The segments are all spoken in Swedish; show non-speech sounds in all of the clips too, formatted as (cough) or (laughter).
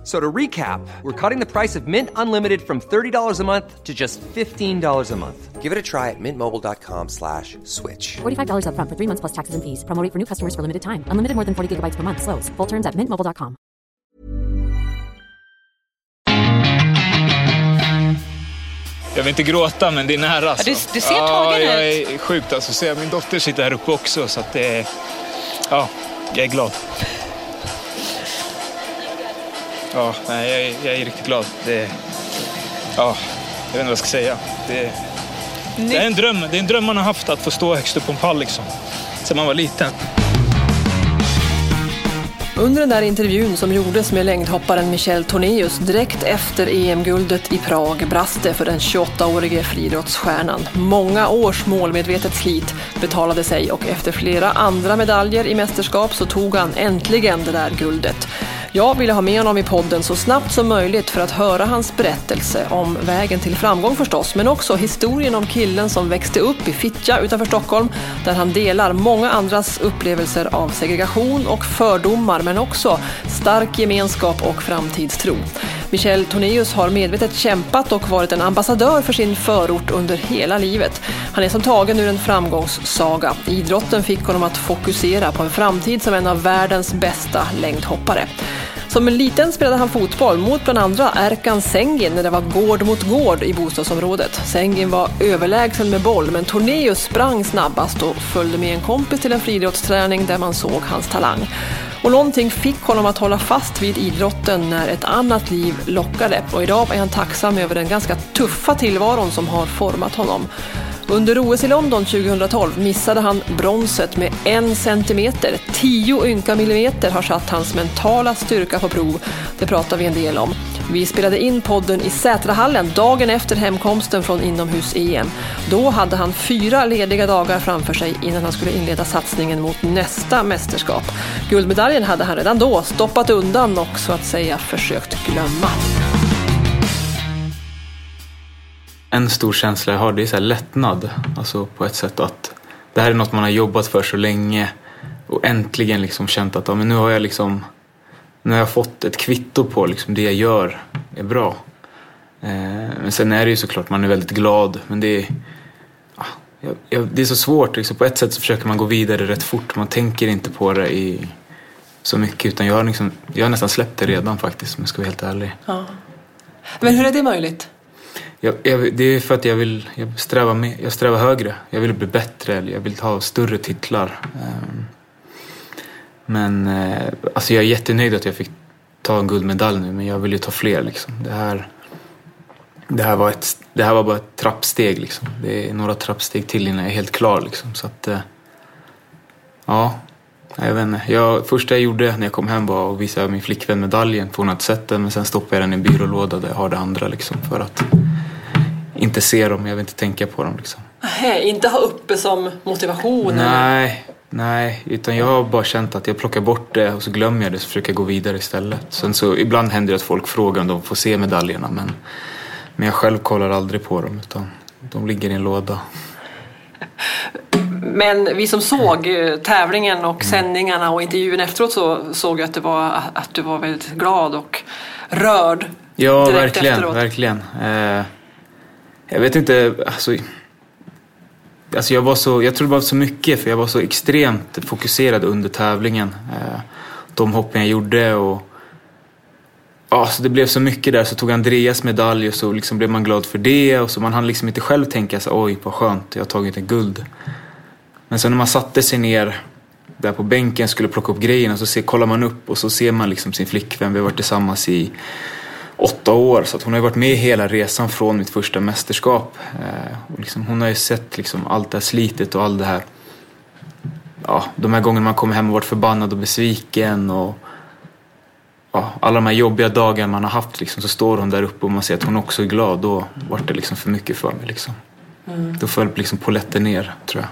F- So to recap, we're cutting the price of Mint Unlimited from $30 a month to just $15 a month. Give it a try at mintmobile.com slash switch. $45 upfront for three months plus taxes and fees. Promo rate for new customers for limited time. Unlimited more than 40 gigabytes per month. Slows. Full terms at mintmobile.com. Jag vill inte gråta, men det är nära. Alltså. Ja, det- det ser tagen ja, jag ut. är sjukt alltså. Så jag, min dotter sitter här uppe också, så att det är... Ja, jag är glad. Ja, nej, jag, är, jag är riktigt glad. Det är... Ja, jag vet inte vad jag ska säga. Det, det är en dröm. Det är en dröm man har haft att få stå högst upp på en pall liksom. Sen man var liten. Under den där intervjun som gjordes med längdhopparen Michel Tornéus direkt efter EM-guldet i Prag brast det för den 28-årige friidrottsstjärnan. Många års målmedvetet slit betalade sig och efter flera andra medaljer i mästerskap så tog han äntligen det där guldet. Jag ville ha med honom i podden så snabbt som möjligt för att höra hans berättelse om vägen till framgång förstås, men också historien om killen som växte upp i Fittja utanför Stockholm, där han delar många andras upplevelser av segregation och fördomar, men också stark gemenskap och framtidstro. Michel Tornéus har medvetet kämpat och varit en ambassadör för sin förort under hela livet. Han är som tagen ur en framgångssaga. Idrotten fick honom att fokusera på en framtid som en av världens bästa längdhoppare. Som en liten spelade han fotboll mot bland andra Erkan Sengin när det var gård mot gård i bostadsområdet. Sengin var överlägsen med boll men Tornéus sprang snabbast och följde med en kompis till en friidrottsträning där man såg hans talang. Och någonting fick honom att hålla fast vid idrotten när ett annat liv lockade. Och idag är han tacksam över den ganska tuffa tillvaron som har format honom. Under OS i London 2012 missade han bronset med en centimeter. Tio ynka millimeter har satt hans mentala styrka på prov. Det pratar vi en del om. Vi spelade in podden i Sätrahallen dagen efter hemkomsten från inomhus-EM. Då hade han fyra lediga dagar framför sig innan han skulle inleda satsningen mot nästa mästerskap. Guldmedaljen hade han redan då stoppat undan och så att säga försökt glömma. en stor känsla jag har det är så här lättnad. Alltså på ett sätt att det här är något man har jobbat för så länge och äntligen liksom känt att ja, men nu har jag liksom nu har jag fått ett kvitto på liksom det jag gör är bra. Eh, men sen är det ju såklart man är väldigt glad men det är, ja, jag, det är så svårt. Liksom. På ett sätt så försöker man gå vidare rätt fort. Man tänker inte på det i så mycket utan jag har, liksom, jag har nästan släppt det redan faktiskt om jag ska vara helt ärlig. Ja. Men hur är det möjligt? Jag, jag, det är för att jag vill jag strävar, med, jag strävar högre. Jag vill bli bättre. Jag vill ha större titlar. Men eh, alltså jag är jättenöjd att jag fick ta en guldmedalj nu. Men jag vill ju ta fler. Liksom. Det, här, det, här var ett, det här var bara ett trappsteg. Liksom. Det är några trappsteg till innan jag är helt klar. Liksom. Så att, eh, ja, jag vet inte. Jag, första jag gjorde när jag kom hem var att visa min flickvän medaljen. För hon hade sett den. Men sen stoppade jag den i en byrålåda där jag har det andra. Liksom, för att inte se dem, jag vill inte tänka på dem. Liksom. Nej, inte ha uppe som motivation? eller? Nej, nej, utan jag har bara känt att jag plockar bort det och så glömmer jag det så försöker jag gå vidare istället. Sen så ibland händer det att folk frågar om de får se medaljerna men, men jag själv kollar aldrig på dem utan de ligger i en låda. (laughs) Men vi som såg eh, tävlingen Mm. och sändningarna och intervjun efteråt så såg jag att, det var, att du var väldigt glad och rörd. Ja, verkligen, efteråt. verkligen. Eh, jag vet inte, alltså, alltså jag var så, jag tror det var så mycket för jag var så extremt fokuserad under tävlingen. Eh, de hoppen jag gjorde och Ja, så det blev så mycket där. Så tog Andreas medalj och så liksom blev man glad för det. Och så man hann liksom inte själv tänka så oj vad skönt, jag har tagit en guld. Men sen när man satte sig ner där på bänken skulle plocka upp grejerna så ser, kollar man upp och så ser man liksom sin flickvän. Vi har varit tillsammans i åtta år så att hon har varit med hela resan från mitt första mästerskap. Eh, och liksom, hon har ju sett liksom allt det här slitet och allt det här. Ja, de här gångerna man kommer hem och varit förbannad och besviken och ja, alla de här jobbiga dagarna man har haft liksom, så står hon där uppe och man ser att hon också är glad. Då vart det liksom för mycket för mig. Liksom. Då föll liksom polletten ner tror jag.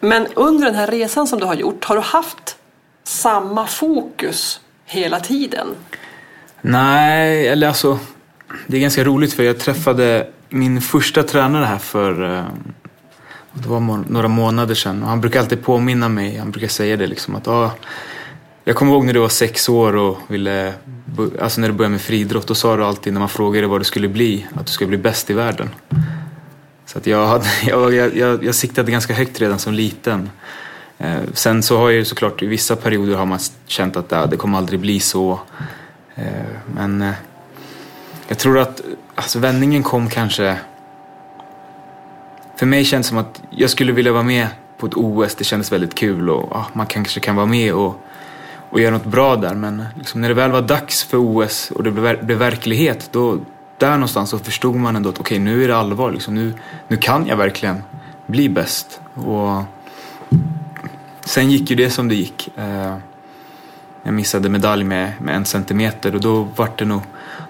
Men under den här resan som du har gjort, har du haft samma fokus hela tiden? Nej, eller alltså det är ganska roligt för jag träffade min första tränare här för eh, det var några månader sedan och han brukar alltid påminna mig, han brukar säga det liksom att ah, jag kommer ihåg när du var sex år och ville, alltså när du började med friidrott, då sa du alltid när man frågade vad du skulle bli, att du skulle bli bäst i världen. Så att jag, hade, (laughs) jag, jag, jag siktade ganska högt redan som liten. Eh, sen så har jag ju såklart i vissa perioder har man känt att ah, det kommer aldrig bli så. Eh, men eh, jag tror att alltså, vändningen kom kanske... För mig känns det som att jag skulle vilja vara med på ett OS. Det kändes väldigt kul och ah, man kanske kan vara med och, och göra något bra där. Men liksom, när det väl var dags för OS och det blev, blev verklighet, då där någonstans så förstod man ändå att okej, okay, nu är det allvar. Liksom, nu, nu kan jag verkligen bli bäst. Och sen gick ju det som det gick. Eh, jag missade medalj med, med en centimeter och då vart det nog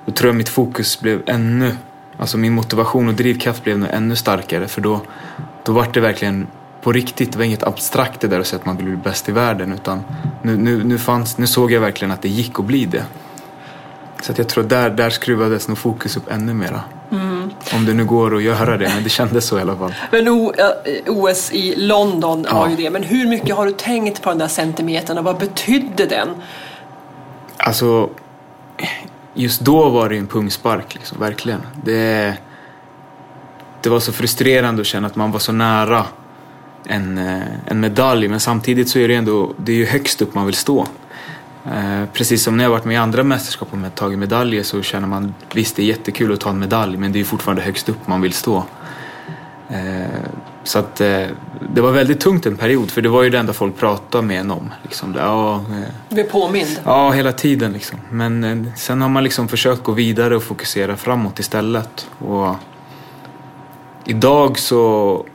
då tror jag mitt fokus blev ännu, alltså min motivation och drivkraft blev nog ännu starkare för då, då var det verkligen på riktigt. Det var inget abstrakt det där att säga att man vill bli bäst i världen utan nu, nu, nu, fanns, nu såg jag verkligen att det gick att bli det. Så att jag tror där, där skruvades nog fokus upp ännu mera. Mm. Om det nu går att göra det, men det kändes så i alla fall. Men OS i London ja. har ju det, men hur mycket har du tänkt på den där centimetern och vad betydde den? Alltså, just då var det en pungspark, liksom, verkligen. Det, det var så frustrerande att känna att man var så nära en, eh, en medalj, men samtidigt så är det ändå det är ju högst upp man vill stå. Eh, precis som när jag varit med i andra mästerskap och tagit medaljer så känner man visst det är jättekul att ta en medalj men det är fortfarande högst upp man vill stå. Eh, så att eh, det var väldigt tungt en period för det var ju det enda folk pratade med en om. Liksom. Ja, Blev påmind? Ja, hela tiden liksom. Men sen har man liksom försökt gå vidare och fokusera framåt istället. Och idag så...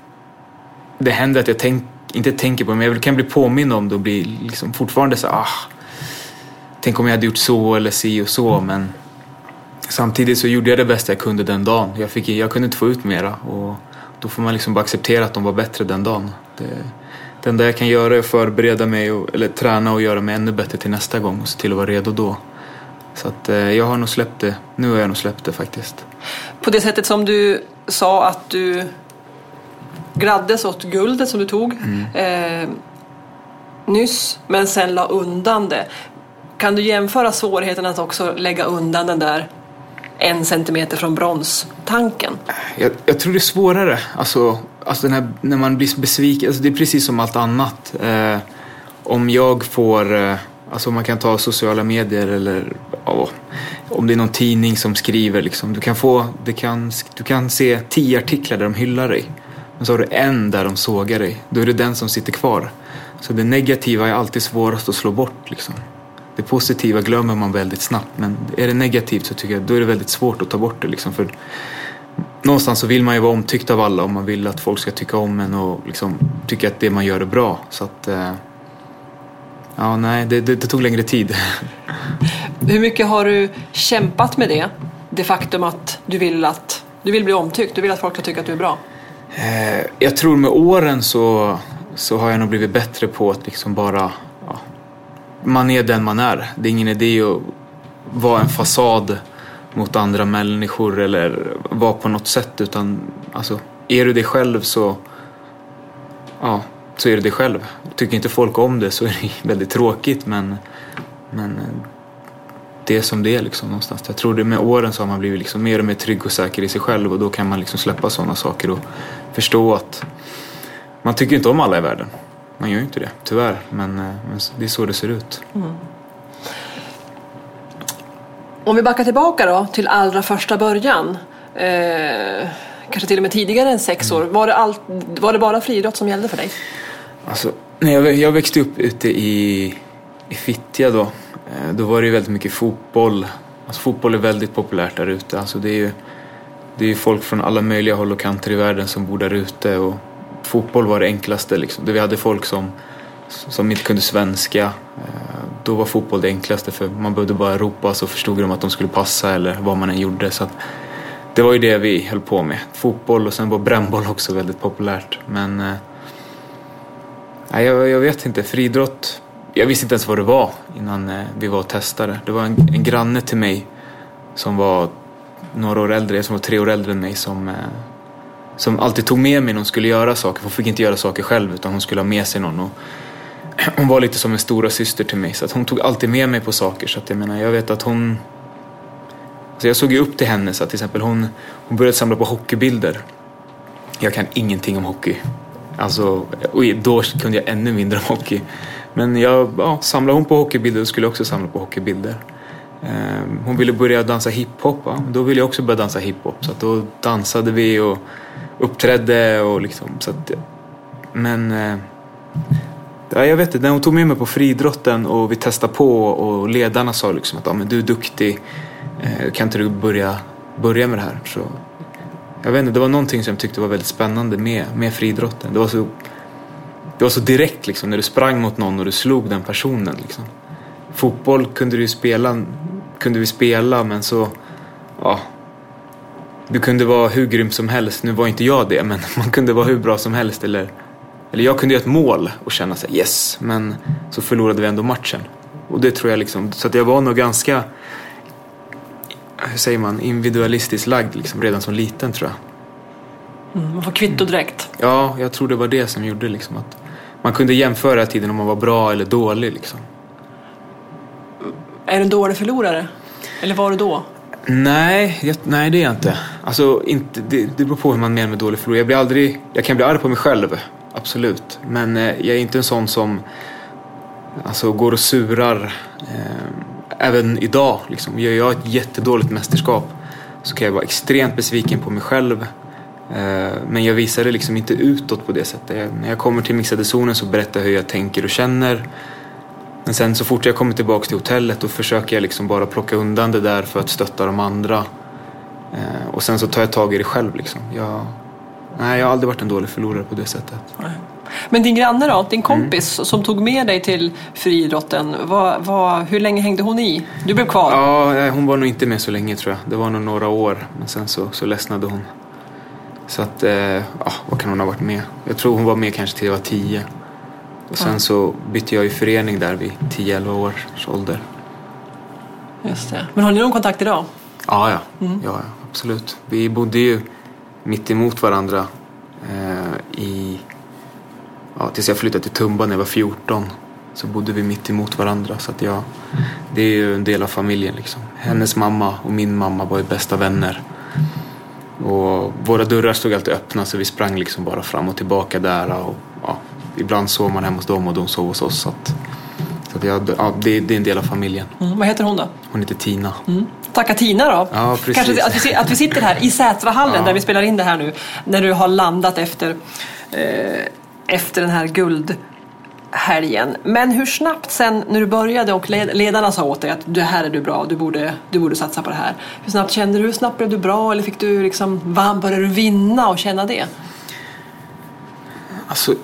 Det händer att jag tänk, inte tänker på det men jag kan bli påmind om det och bli liksom fortfarande så ah, Tänk om jag hade gjort så eller si och så men samtidigt så gjorde jag det bästa jag kunde den dagen. Jag, fick, jag kunde inte få ut mera. Och då får man liksom bara acceptera att de var bättre den dagen. Det, det enda jag kan göra är att förbereda mig, och, eller träna och göra mig ännu bättre till nästa gång och se till att vara redo då. Så att eh, jag har nog släppt det. Nu har jag nog släppt det faktiskt. På det sättet som du sa att du gladdes åt guldet som du tog mm. eh, nyss men sen la undan det. Kan du jämföra svårigheten att också lägga undan den där en centimeter från brons-tanken? Jag, jag, tror det är svårare. Alltså, alltså här, när man blir besviken. Alltså det är precis som allt annat. Eh, om jag får, eh, alltså man kan ta sociala medier eller oh, om det är någon tidning som skriver. Liksom, du, kan få, det kan, du kan se tio artiklar där de hyllar dig. Men så har du en där de sågar dig. Då är det den som sitter kvar. Så det negativa är alltid svårast att slå bort. Liksom. Det positiva glömmer man väldigt snabbt men är det negativt så tycker jag då är det väldigt svårt att ta bort det. Liksom, för någonstans så vill man ju vara omtyckt av alla och man vill att folk ska tycka om en och liksom tycka att det man gör är bra. Så att, eh, ja, nej, det, det, det tog längre tid. (laughs) Hur mycket har du kämpat med det? Det faktum att du vill, att, du vill bli omtyckt, du vill att folk ska tycka att du är bra? Eh, jag tror med åren så, så har jag nog blivit bättre på att liksom bara man är den man är. Det är ingen idé att vara en fasad mot andra människor eller vara på något sätt utan alltså, är du dig själv så, ja, så är du dig själv. Tycker inte folk om det så är det (laughs) väldigt tråkigt men, men det är som det är liksom någonstans. Jag tror det med åren så har man blivit liksom mer och mer trygg och säker i sig själv och då kan man liksom släppa sådana saker och förstå att man tycker inte om alla i världen. Man gör ju inte det, tyvärr. Men, eh, men det är så det ser ut. Mm. Om vi backar tillbaka då till allra första början. Eh, kanske till och med tidigare än sex år. Var det, all, var det bara friidrott som gällde för dig? Alltså, när jag, jag växte upp ute i, i Fittja då. Eh, då var det ju väldigt mycket fotboll. Alltså, fotboll är väldigt populärt där ute. Alltså, det är ju det är folk från alla möjliga håll och kanter i världen som bor där ute. Och fotboll var det enklaste. Liksom. Vi hade folk som, som inte kunde svenska. Eh, då var fotboll det enklaste för man behövde bara ropa så förstod de att de skulle passa eller vad man än gjorde. Så det var ju det vi höll på med. Fotboll och sen var brännboll också väldigt populärt. Men eh, jag, jag vet inte, friidrott. jag visste inte ens vad det var innan eh, vi var och testade. Det var en, en granne till mig som var några år äldre, som var tre år äldre än mig som, eh, som alltid tog med mig när hon skulle göra saker. Hon fick inte göra saker själv utan hon skulle ha med sig någon. Och (clears throat) hon var lite som en stora syster till mig så att hon tog alltid med mig på saker. Så att jag menar, jag vet att hon... Alltså jag såg ju upp till henne så att till exempel hon, hon började samla på hockeybilder. Jag kan ingenting om hockey. Alltså, och då kunde jag ännu mindre om hockey. Men jag, ja, samlade hon på hockeybilder och skulle jag också samla på hockeybilder. Ehm, hon ville börja dansa hiphop, ja. då ville jag också börja dansa hiphop. Så att då dansade vi och uppträdde och liksom. Så att, men eh, ja, jag vet inte, när hon tog med mig på friidrotten och vi testade på och ledarna sa liksom att ja, men du är duktig, eh, kan inte du börja, börja med det här? Så, jag vet inte, det var någonting som jag tyckte var väldigt spännande med, med friidrotten. Det var så det var så direkt liksom när du sprang mot någon och du slog den personen. Liksom. Fotboll kunde du spela, kunde vi spela men så, ja. Du kunde vara hur grym som helst. Nu var inte jag det men (laughs) man kunde vara hur bra som helst. Eller, eller jag kunde göra ett mål och känna sig yes men så förlorade vi ändå matchen. Och det tror jag liksom, så att jag var nog ganska, hur säger man, individualistiskt lagd liksom, redan som liten tror jag. Mm, man får kvitto direkt. Ja, jag tror det var det som gjorde liksom att man kunde jämföra tiden om man var bra eller dålig. Liksom. Är du en dålig förlorare? Eller var du då? Nej, jag, nej det är jag inte. Alltså, inte det, det beror på hur man menar med dålig förlorare. Jag, blir aldrig, jag kan bli arg på mig själv, absolut. Men eh, jag är inte en sån som alltså, går och surar. Eh, även idag, liksom. gör jag ett jättedåligt mästerskap så kan jag vara extremt besviken på mig själv. Eh, men jag visar det liksom inte utåt på det sättet. Jag, när jag kommer till mixade zonen så berättar jag hur jag tänker och känner. Men sen så fort jag kommer tillbaka till hotellet då försöker jag liksom bara plocka undan det där för att stötta de andra. Eh, och sen så tar jag tag i det själv liksom. Jag, nej, jag har aldrig varit en dålig förlorare på det sättet. Men din granne då, din kompis mm. som tog med dig till friidrotten, vad, vad, hur länge hängde hon i? Du blev kvar? Ja, hon var nog inte med så länge tror jag. Det var nog några år, men sen så, så ledsnade hon. Så att, eh, ja, vad kan hon ha varit med? Jag tror hon var med kanske till jag var tio. Och sen så bytte jag ju förening där vid 10-11 års ålder. Just det. Men har ni någon kontakt idag? Ja, ja. Mm. ja, ja absolut. Vi bodde ju mitt emot varandra eh, i, ja, tills jag flyttade till Tumba när jag var 14. Så bodde vi mitt emot varandra. Så att jag, det är ju en del av familjen liksom. Hennes mamma och min mamma var ju bästa vänner. Och våra dörrar stod alltid öppna så vi sprang liksom bara fram och tillbaka där. Och, ibland sov man hemma hos dem och de sov hos oss. Så, att, så att jag, ja, det, det, är en del av familjen. Mm, vad heter hon då? Hon heter Tina. Mm. Tacka Tina då. Ja, precis. Kanske att vi, att vi sitter här i Sätrahallen ja. där vi spelar in det här nu. När du har landat efter, eh, efter den här guld helgen. Men hur snabbt sen när du började och ledarna sa åt dig att det här är du bra, du borde, du borde satsa på det här. Hur snabbt kände du, hur snabbt blev du bra eller fick du liksom, började du vinna och känna det? Alltså,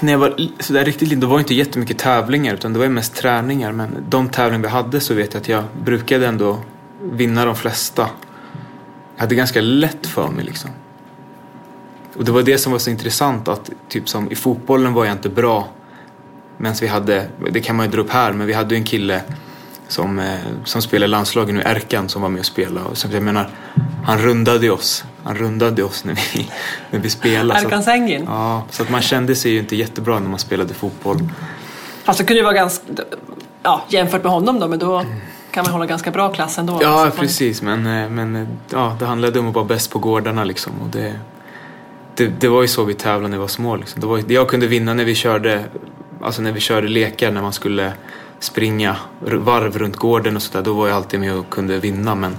när jag var sådär riktigt liten, då var det inte jättemycket tävlingar utan det var mest träningar. Men de tävlingar vi hade så vet jag att jag brukade ändå vinna de flesta. Jag hade ganska lätt för mig liksom. Och det var det som var så intressant att typ som i fotbollen var jag inte bra Medan vi hade, det kan man ju dra upp här, men vi hade ju en kille som, eh, som spelar i landslaget nu, Erkan, som var med och spelade. Och så jag menar, han rundade oss. Han rundade oss när vi, (laughs) när vi spelade. Erkan Sengin? Ja, så att man kände sig ju inte jättebra när man spelade fotboll. Fast det kunde ju vara ganska, ja jämfört med honom då, men då kan man hålla ganska bra klass ändå. Ja, precis. Men, eh, men eh, ja, det handlade om att vara bäst på gårdarna liksom. Och det, det, det var ju så vi tävlade när vi var små. Liksom. Det var, jag kunde vinna när vi körde alltså när vi körde lekar när man skulle springa varv runt gården och sådär, då var jag alltid med och kunde vinna. Men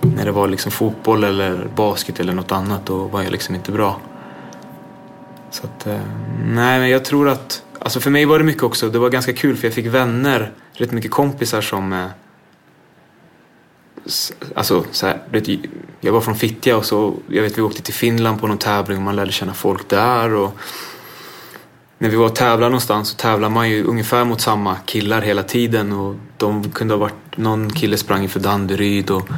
när det var liksom fotboll eller basket eller något annat, då var jag liksom inte bra. Så att, eh, nej men jag tror att, alltså för mig var det mycket också, det var ganska kul för jag fick vänner, rätt mycket kompisar som eh, Alltså, så här, jag var från Fittja och så, jag vet vi åkte till Finland på någon tävling och man lärde känna folk där. Och när vi var och tävlade någonstans så tävlade man ju ungefär mot samma killar hela tiden och de kunde ha varit, någon kille sprang för Danderyd och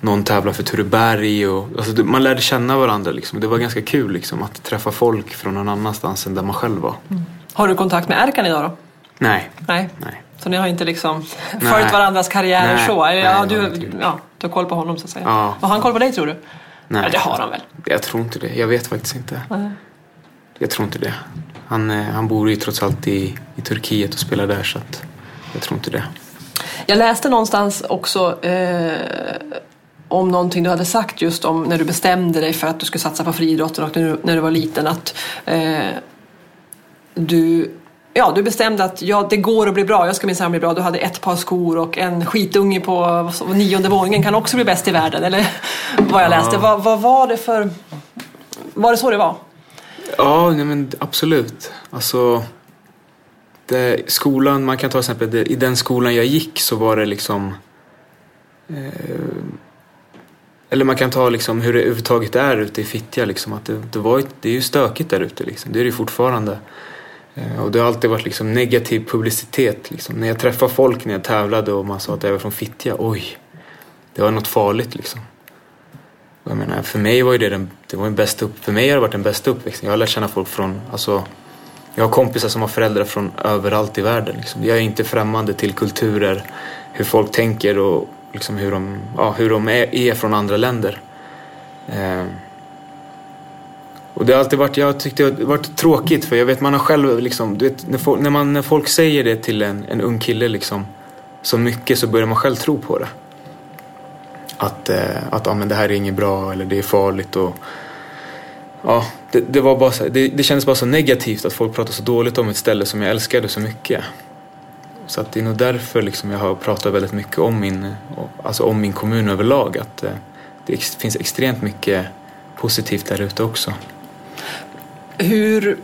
någon tävlade för Tureberg och alltså, man lärde känna varandra liksom. Det var ganska kul liksom att träffa folk från någon annanstans än där man själv var. Mm. Har du kontakt med Erkan idag då? Nej. Nej. Nej. Så ni har inte liksom (laughs) Nej. följt varandras karriärer Nej. så? Ja, Nej, har du, ja, du har koll på honom så att säga. Ja. Har han koll på dig tror du? Nej. Ja, det har han väl? Jag tror inte det. Jag vet faktiskt inte. Jag tror inte det. Han, eh, han bor ju trots allt i, i Turkiet och spelar där så att jag tror inte det. Jag läste någonstans också eh, om någonting du hade sagt just om när du bestämde dig för att du skulle satsa på friidrotten och när du, när du var liten att eh, du Ja, du bestämde att ja, det går att bli bra, jag ska minsann bli bra. Du hade ett par skor och en skitunge på nionde våningen kan också bli bäst i världen. Eller vad jag läste. Vad, vad var det för... Var det så det var? Ja, nej men absolut. Alltså, det, skolan, man kan ta till exempel, det, i den skolan jag gick så var det liksom... Eh, eller man kan ta liksom hur det överhuvudtaget är ute i Fittja. Liksom, att det, det, var, det är ju stökigt där ute, liksom. det är det ju fortfarande. Eh, och det har alltid varit liksom negativ publicitet. Liksom. När jag träffade folk när jag tävlade och man sa att jag var från Fittja, oj, det var något farligt liksom. Jag menar, för mig var ju det den, det var den bästa upp, för mig har det varit den bästa uppväxten. Jag har lärt känna folk från, alltså, jag har kompisar som har föräldrar från överallt i världen. Liksom. Jag är inte främmande till kulturer, hur folk tänker och liksom hur de, ja, hur de är, är från andra länder. Eh, och det har alltid varit, jag tyckte det har varit tråkigt för jag vet man har själv liksom, du vet, när, folk, när, man, när folk säger det till en, en ung kille liksom så mycket så börjar man själv tro på det. Att, eh, att ja, men det här är inget bra eller det är farligt och ja, det, det, var bara så, det, det kändes bara så negativt att folk pratade så dåligt om ett ställe som jag älskade så mycket. Så att det är nog därför liksom jag har pratat väldigt mycket om min, alltså om min kommun överlag. Att eh, det finns extremt mycket positivt där ute också. Hur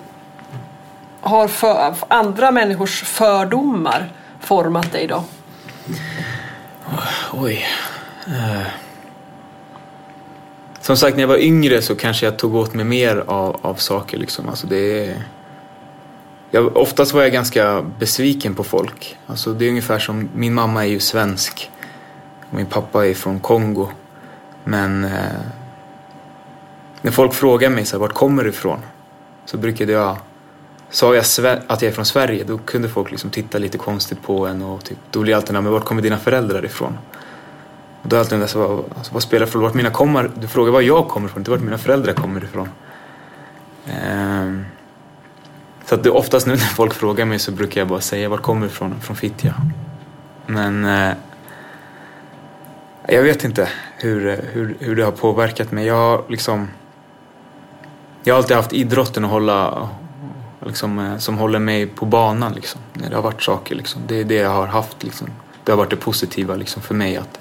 har för, andra människors fördomar format dig då? Oj. Eh. Som sagt, när jag var yngre så kanske jag tog åt mig mer av, av saker. Liksom. Alltså det är... jag, oftast var jag ganska besviken på folk. Alltså det är ungefär som, min mamma är ju svensk. Och min pappa är från Kongo. Men eh, när folk frågar mig så här, vart kommer du ifrån? Så brukade jag Sa jag att jag är från Sverige då kunde folk liksom titta lite konstigt på en och typ, då blir jag alltid men vart kommer dina föräldrar ifrån? Och då är alltid den där, så, vad, alltså, vad spelar det för roll vart mina kommer? Du frågar var jag kommer ifrån, inte vart mina föräldrar kommer ifrån. Ehm, så att det oftast nu när folk frågar mig så brukar jag bara säga vart kommer du ifrån? Från Fittja. Men eh, jag vet inte hur, hur, hur det har påverkat mig. Jag har liksom jag har alltid haft idrotten att hålla, liksom, eh, som håller mig på banan. Liksom, det har varit saker. Liksom. Det är det jag har haft. Liksom. Det har varit det positiva liksom, för mig. att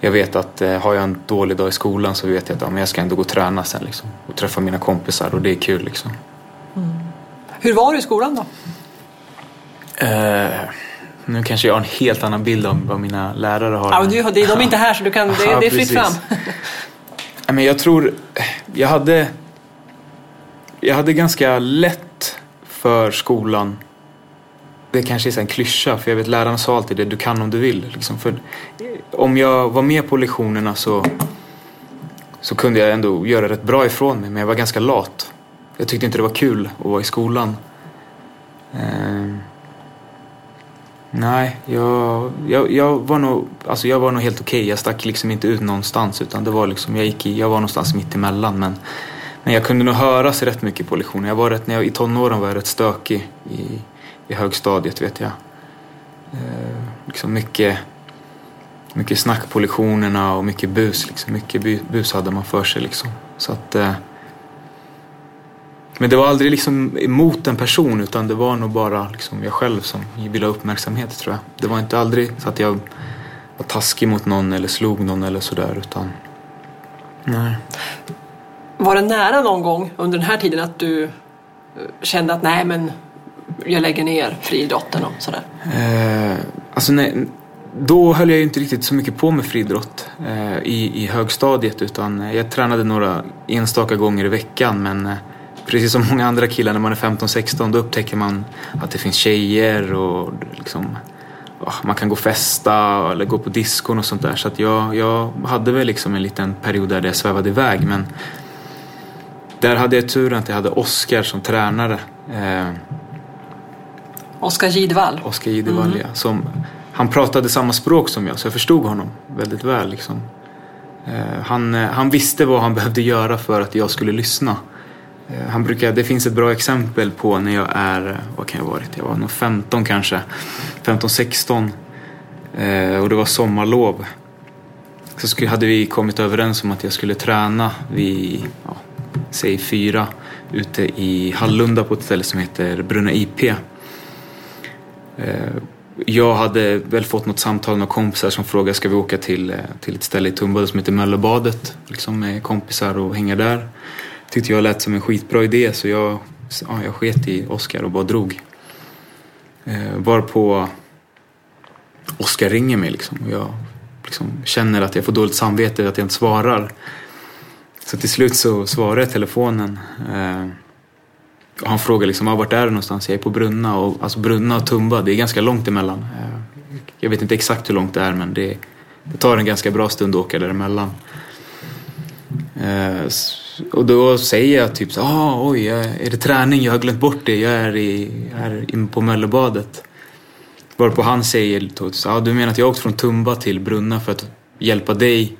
jag vet att eh, har jag en dålig dag i skolan så vet jag att ja, men jag ska ändå gå och träna sen. Liksom, och träffa mina kompisar och det är kul. Liksom. Hur var du i skolan då? Eh, nu kanske jag har en helt annan bild om vad mina lärare har. Ja, du, de är inte här så du kan, (laughs) det, det är fritt fram. (laughs) (laughs) Men jag tror, jag hade, jag hade ganska lätt för skolan. Det kanske är en klyscha, för jag vet lärarna sa alltid det, du kan om du vill. Liksom för om jag var med på lektionerna så, så kunde jag ändå göra rätt bra ifrån mig, men jag var ganska lat. Jag tyckte inte det var kul att vara i skolan. Eh, nej, jag, jag, jag, var nog, alltså jag var nog helt okej. Jag stack liksom inte ut någonstans utan det var liksom, jag, gick i, jag var någonstans mitt emellan. Men, men jag kunde nog höras rätt mycket på lektioner. Jag var rätt, när jag, I tonåren var jag rätt stökig i, i högstadiet vet jag. Eh, liksom mycket, mycket snack på lektionerna och mycket bus. Liksom. Mycket bus hade man för sig liksom. Så att, eh, men det var aldrig liksom emot en person utan det var nog bara liksom jag själv som ville ha uppmärksamhet tror jag. Det var inte aldrig så att jag var taskig mot någon eller slog någon eller sådär utan nej. Var det nära någon gång under den här tiden att du eh, kände att nej men jag lägger ner friidrotten och sådär? Eh, alltså nej, då höll jag ju inte riktigt så mycket på med friidrott eh, i, i högstadiet utan jag tränade några enstaka gånger i veckan men eh, precis som många andra killar när man är 15-16 då upptäcker man att det finns tjejer och liksom, oh, man kan gå och festa eller gå på diskon och sånt där. Så att jag, jag hade väl liksom en liten period där jag svävade iväg men där hade jag turen att jag hade Oskar som tränare. Eh, Oskar Gidvall. Oskar Gidevall, ja. Som, han pratade samma språk som jag så jag förstod honom väldigt väl. Liksom. Eh, han, eh, han visste vad han behövde göra för att jag skulle lyssna. Eh, han brukar, det finns ett bra exempel på när jag är, vad kan jag ha varit, jag var nog 15 kanske. 15-16. och det var sommarlov. Så skulle, hade vi kommit överens om att jag skulle träna vid, ja, säg fyra, ute i Hallunda på ett ställe som heter Brunna IP Eh, jag hade väl fått något samtal med kompisar som frågade ska vi åka till, eh, till ett ställe i Tumba som heter Möllebadet liksom med kompisar och hänga där. Tyckte jag lät som en skitbra idé så jag, ja, jag sket i Oskar och bara drog. Eh, varpå Oskar ringer mig liksom och jag liksom känner att jag får dåligt samvete att jag inte svarar. Så till slut så svarar jag telefonen. Eh, han frågar liksom, ah, vart är du någonstans? Jag är på Brunna. Och, alltså Brunna och Tumba, det är ganska långt emellan. Eh, jag vet inte exakt hur långt det är men det, det tar en ganska bra stund att åka däremellan. Eh, och då säger jag typ så ah, oj, är det träning? Jag har glömt bort det. Jag är, i, här inne på Möllebadet. Varpå han säger, ah, du menar att jag åkt från Tumba till Brunna för att hjälpa dig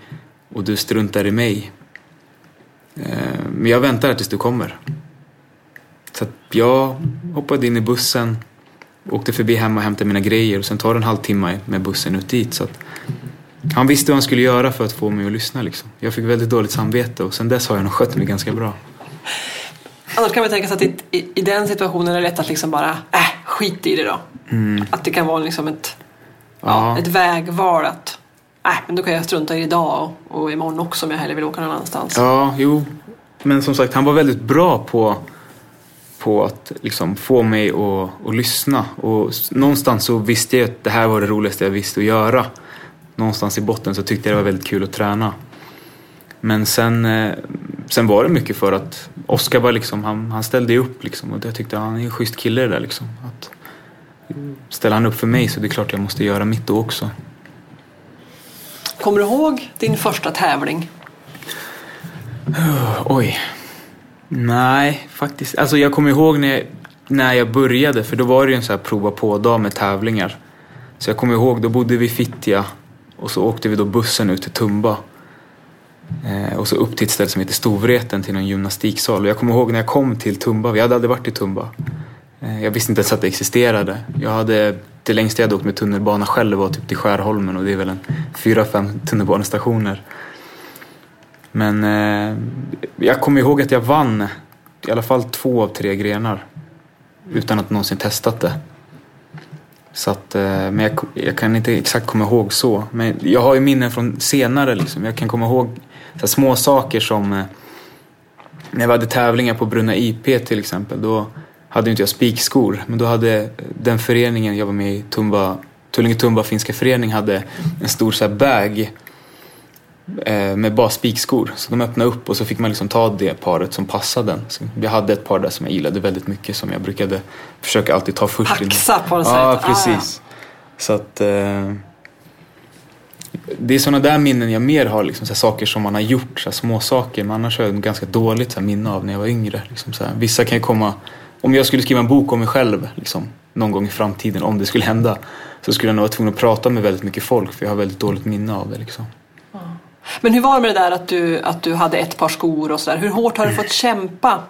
och du struntar i mig. Eh, men jag väntar tills du kommer. Så jag hoppade in i bussen, åkte förbi hemma och hämtade mina grejer och sen tar det en halvtimme med bussen ut dit. Så han visste vad han skulle göra för att få mig att lyssna. Liksom. Jag fick väldigt dåligt samvete och sen dess har jag nog skött mig ganska bra. Annars kan man tänka sig att i, i, i, den situationen är det lätt att liksom bara, äh, skit i det då. Mm. Att det kan vara liksom ett, ja. Ett vägval att, äh, men då kan jag strunta i det idag och, och imorgon också om jag hellre vill åka någon annanstans. Ja, jo. Men som sagt, han var väldigt bra på på att liksom få mig att, att lyssna. Och någonstans så visste jag att det här var det roligaste jag visste att göra. Någonstans i botten så tyckte jag det var väldigt kul att träna. Men sen, eh, sen var det mycket för att Oskar var liksom, han, han ställde upp liksom och jag tyckte han är en schysst kille det där liksom. Att ställer han upp för mig så det är klart jag måste göra mitt då också. Kommer du ihåg din första tävling? Oj. Nej, faktiskt. Alltså jag kommer ihåg när jag, när jag började, för då var det ju en sån här prova på-dag med tävlingar. Så jag kommer ihåg, då bodde vi i Fittja och så åkte vi då bussen ut till Tumba. Eh, och så upp till ett ställe som heter Storvreten till någon gymnastiksal. Och jag kommer ihåg när jag kom till Tumba, vi hade aldrig varit i Tumba. Eh, jag visste inte ens att det existerade. Jag hade, det längsta jag hade åkt med tunnelbana själv var typ till Skärholmen och det är väl en fyra, fem tunnelbanestationer. Men eh, jag kommer ihåg att jag vann i alla fall två av tre grenar. Utan att någonsin testat det. Så att, eh, men jag, jag, kan inte exakt komma ihåg så. Men jag har ju minnen från senare liksom. Jag kan komma ihåg så små saker som eh, när vi hade tävlingar på Brunna IP till exempel. Då hade inte jag spikskor. Men då hade den föreningen jag var med i, Tumba, Tullinge Tumba finska förening, hade en stor så här bag med bara spikskor. Så de öppnade upp och så fick man liksom ta det paret som passade den. Så jag hade ett par där som jag gillade väldigt mycket som jag brukade försöka alltid ta först. Paxa på något sätt. Ja, precis. Ah, ja. Så att eh, det är sådana där minnen jag mer har, liksom, så saker som man har gjort, så små saker. Men annars har jag ganska dåligt så minne av när jag var yngre. Liksom, så Vissa kan ju komma, om jag skulle skriva en bok om mig själv liksom, någon gång i framtiden, om det skulle hända, så skulle jag nog vara tvungen att prata med väldigt mycket folk för jag har väldigt dåligt minne av det. Liksom. Men hur var det med det där att du, att du hade ett par skor och sådär? Hur hårt har du fått kämpa?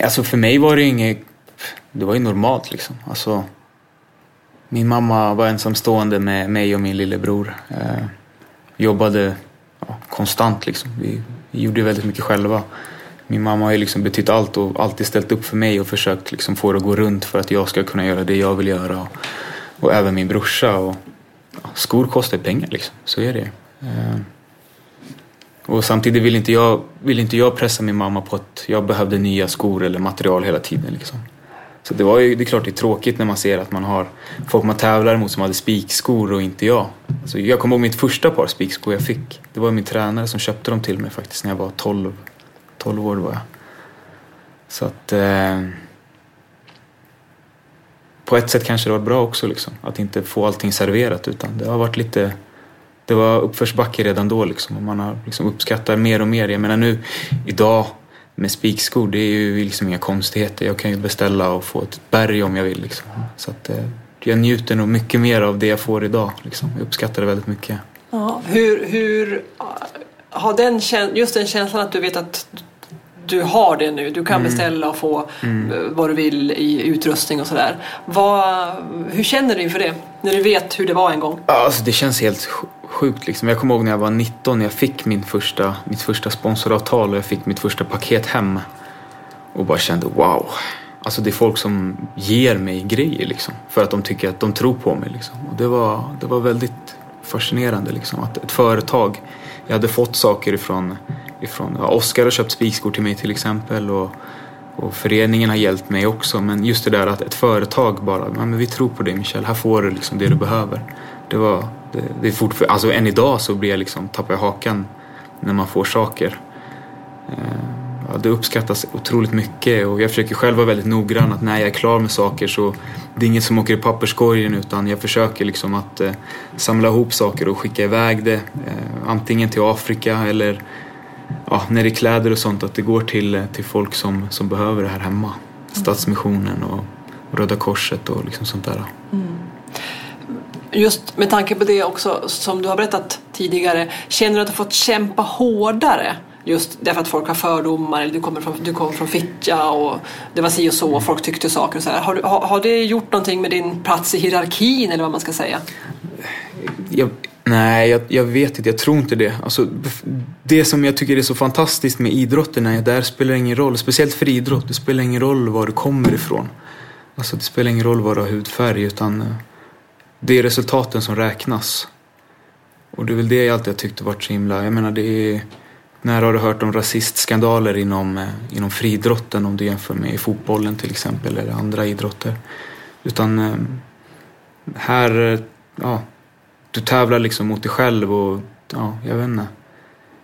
Alltså för mig var det inget, det var ju normalt liksom. Alltså, min mamma var ensamstående med mig och min lillebror. Eh, jobbade ja, konstant liksom. Vi, vi gjorde väldigt mycket själva. Min mamma har ju liksom betytt allt och alltid ställt upp för mig och försökt liksom få det att gå runt för att jag ska kunna göra det jag vill göra. Och, och även min brorsa. Och, ja, skor kostar pengar liksom, så är det. Eh. Och samtidigt vill inte, jag, vill inte jag pressa min mamma på att jag behövde nya skor eller material hela tiden. Liksom. Så det, var ju, det är klart det är tråkigt när man ser att man har folk man tävlar mot som hade spikskor och inte jag. Alltså jag kommer ihåg mitt första par spikskor jag fick. Det var min tränare som köpte dem till mig faktiskt när jag var 12, 12 år. Var jag. Så att... Eh, på ett sätt kanske det var bra också liksom, att inte få allting serverat utan det har varit lite det var uppförsbacke redan då liksom och man har liksom uppskattat mer och mer. Jag menar nu idag med spikskor, det är ju liksom inga konstigheter. Jag kan ju beställa och få ett berg om jag vill. Liksom. Så att, eh, jag njuter nog mycket mer av det jag får idag. Liksom. Jag uppskattar det väldigt mycket. Ja, hur, hur har den, just den känslan att du vet att du har det nu. Du kan mm. beställa och få mm. vad du vill i utrustning och sådär. Hur känner du inför det? När du vet hur det var en gång? Alltså, det känns helt sjukt. Liksom. Jag kommer ihåg när jag var 19 när jag fick min första, mitt första sponsoravtal och jag fick mitt första paket hem. Och bara kände wow. Alltså det är folk som ger mig grejer liksom. För att de tycker att de tror på mig. Liksom. Och det var, det var väldigt fascinerande liksom. Att ett företag, jag hade fått saker ifrån ifrån. Oskar har köpt spikskor till mig till exempel och, och föreningen har hjälpt mig också. Men just det där att ett företag bara, men vi tror på dig Michel, här får du liksom det du behöver. Det var, det, det är fortfarande, alltså än idag så blir jag liksom, tappar jag hakan när man får saker. Eh, ja, det uppskattas otroligt mycket och jag försöker själv vara väldigt noggrann att när jag är klar med saker så det är inget som åker i papperskorgen utan jag försöker liksom att eh, samla ihop saker och skicka iväg det. Eh, antingen till Afrika eller ja, när det är kläder och sånt, att det går till, eh, till folk som, som behöver det här hemma. Stadsmissionen och, Röda Korset och liksom sånt där. Mm. Just med tanke på det också som du har berättat tidigare, känner du att du fått kämpa hårdare? Just därför att folk har fördomar, eller du kommer från, du kommer från Fittja och det var si och så och folk tyckte saker och så här. Har, har, har det gjort någonting med din plats i hierarkin eller vad man ska säga? Jag, Nej, jag, jag, vet inte. Jag tror inte det. Alltså, det som jag tycker är så fantastiskt med idrotten är att där spelar ingen roll, speciellt för idrott, det spelar ingen roll var du kommer ifrån. Alltså, det spelar ingen roll vad du har hudfärg, utan eh, det är resultaten som räknas. Och det är väl det jag alltid har tyckt varit så himla... Jag menar, det är... När har du hört om rasistskandaler inom, eh, inom friidrotten om du jämför med fotbollen till exempel eller andra idrotter? Utan eh, här, eh, ja, du tävlar liksom mot dig själv och ja, jag vet inte.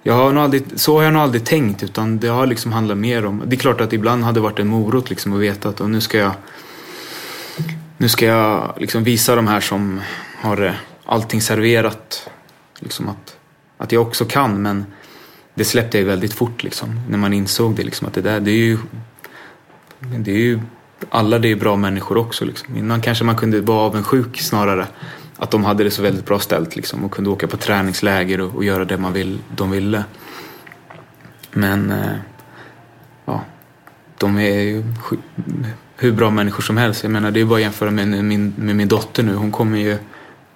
Jag har nog aldrig, så har jag nog aldrig tänkt utan det har liksom handlat mer om, det är klart att ibland hade det varit en morot liksom att veta att nu ska jag nu ska jag liksom visa de här som har eh, allting serverat liksom att, att jag också kan men det släppte jag väldigt fort liksom när man insåg det liksom att det där det är ju det är ju alla det är bra människor också liksom. Innan kanske man kunde vara avundsjuk snarare att de hade det så väldigt bra ställt liksom, och kunde åka på träningsläger och, och göra det man vill, de ville. Men eh, ja, de är ju hur bra människor som helst. Jag menar det är bara att jämföra med min, med min dotter nu. Hon kommer ju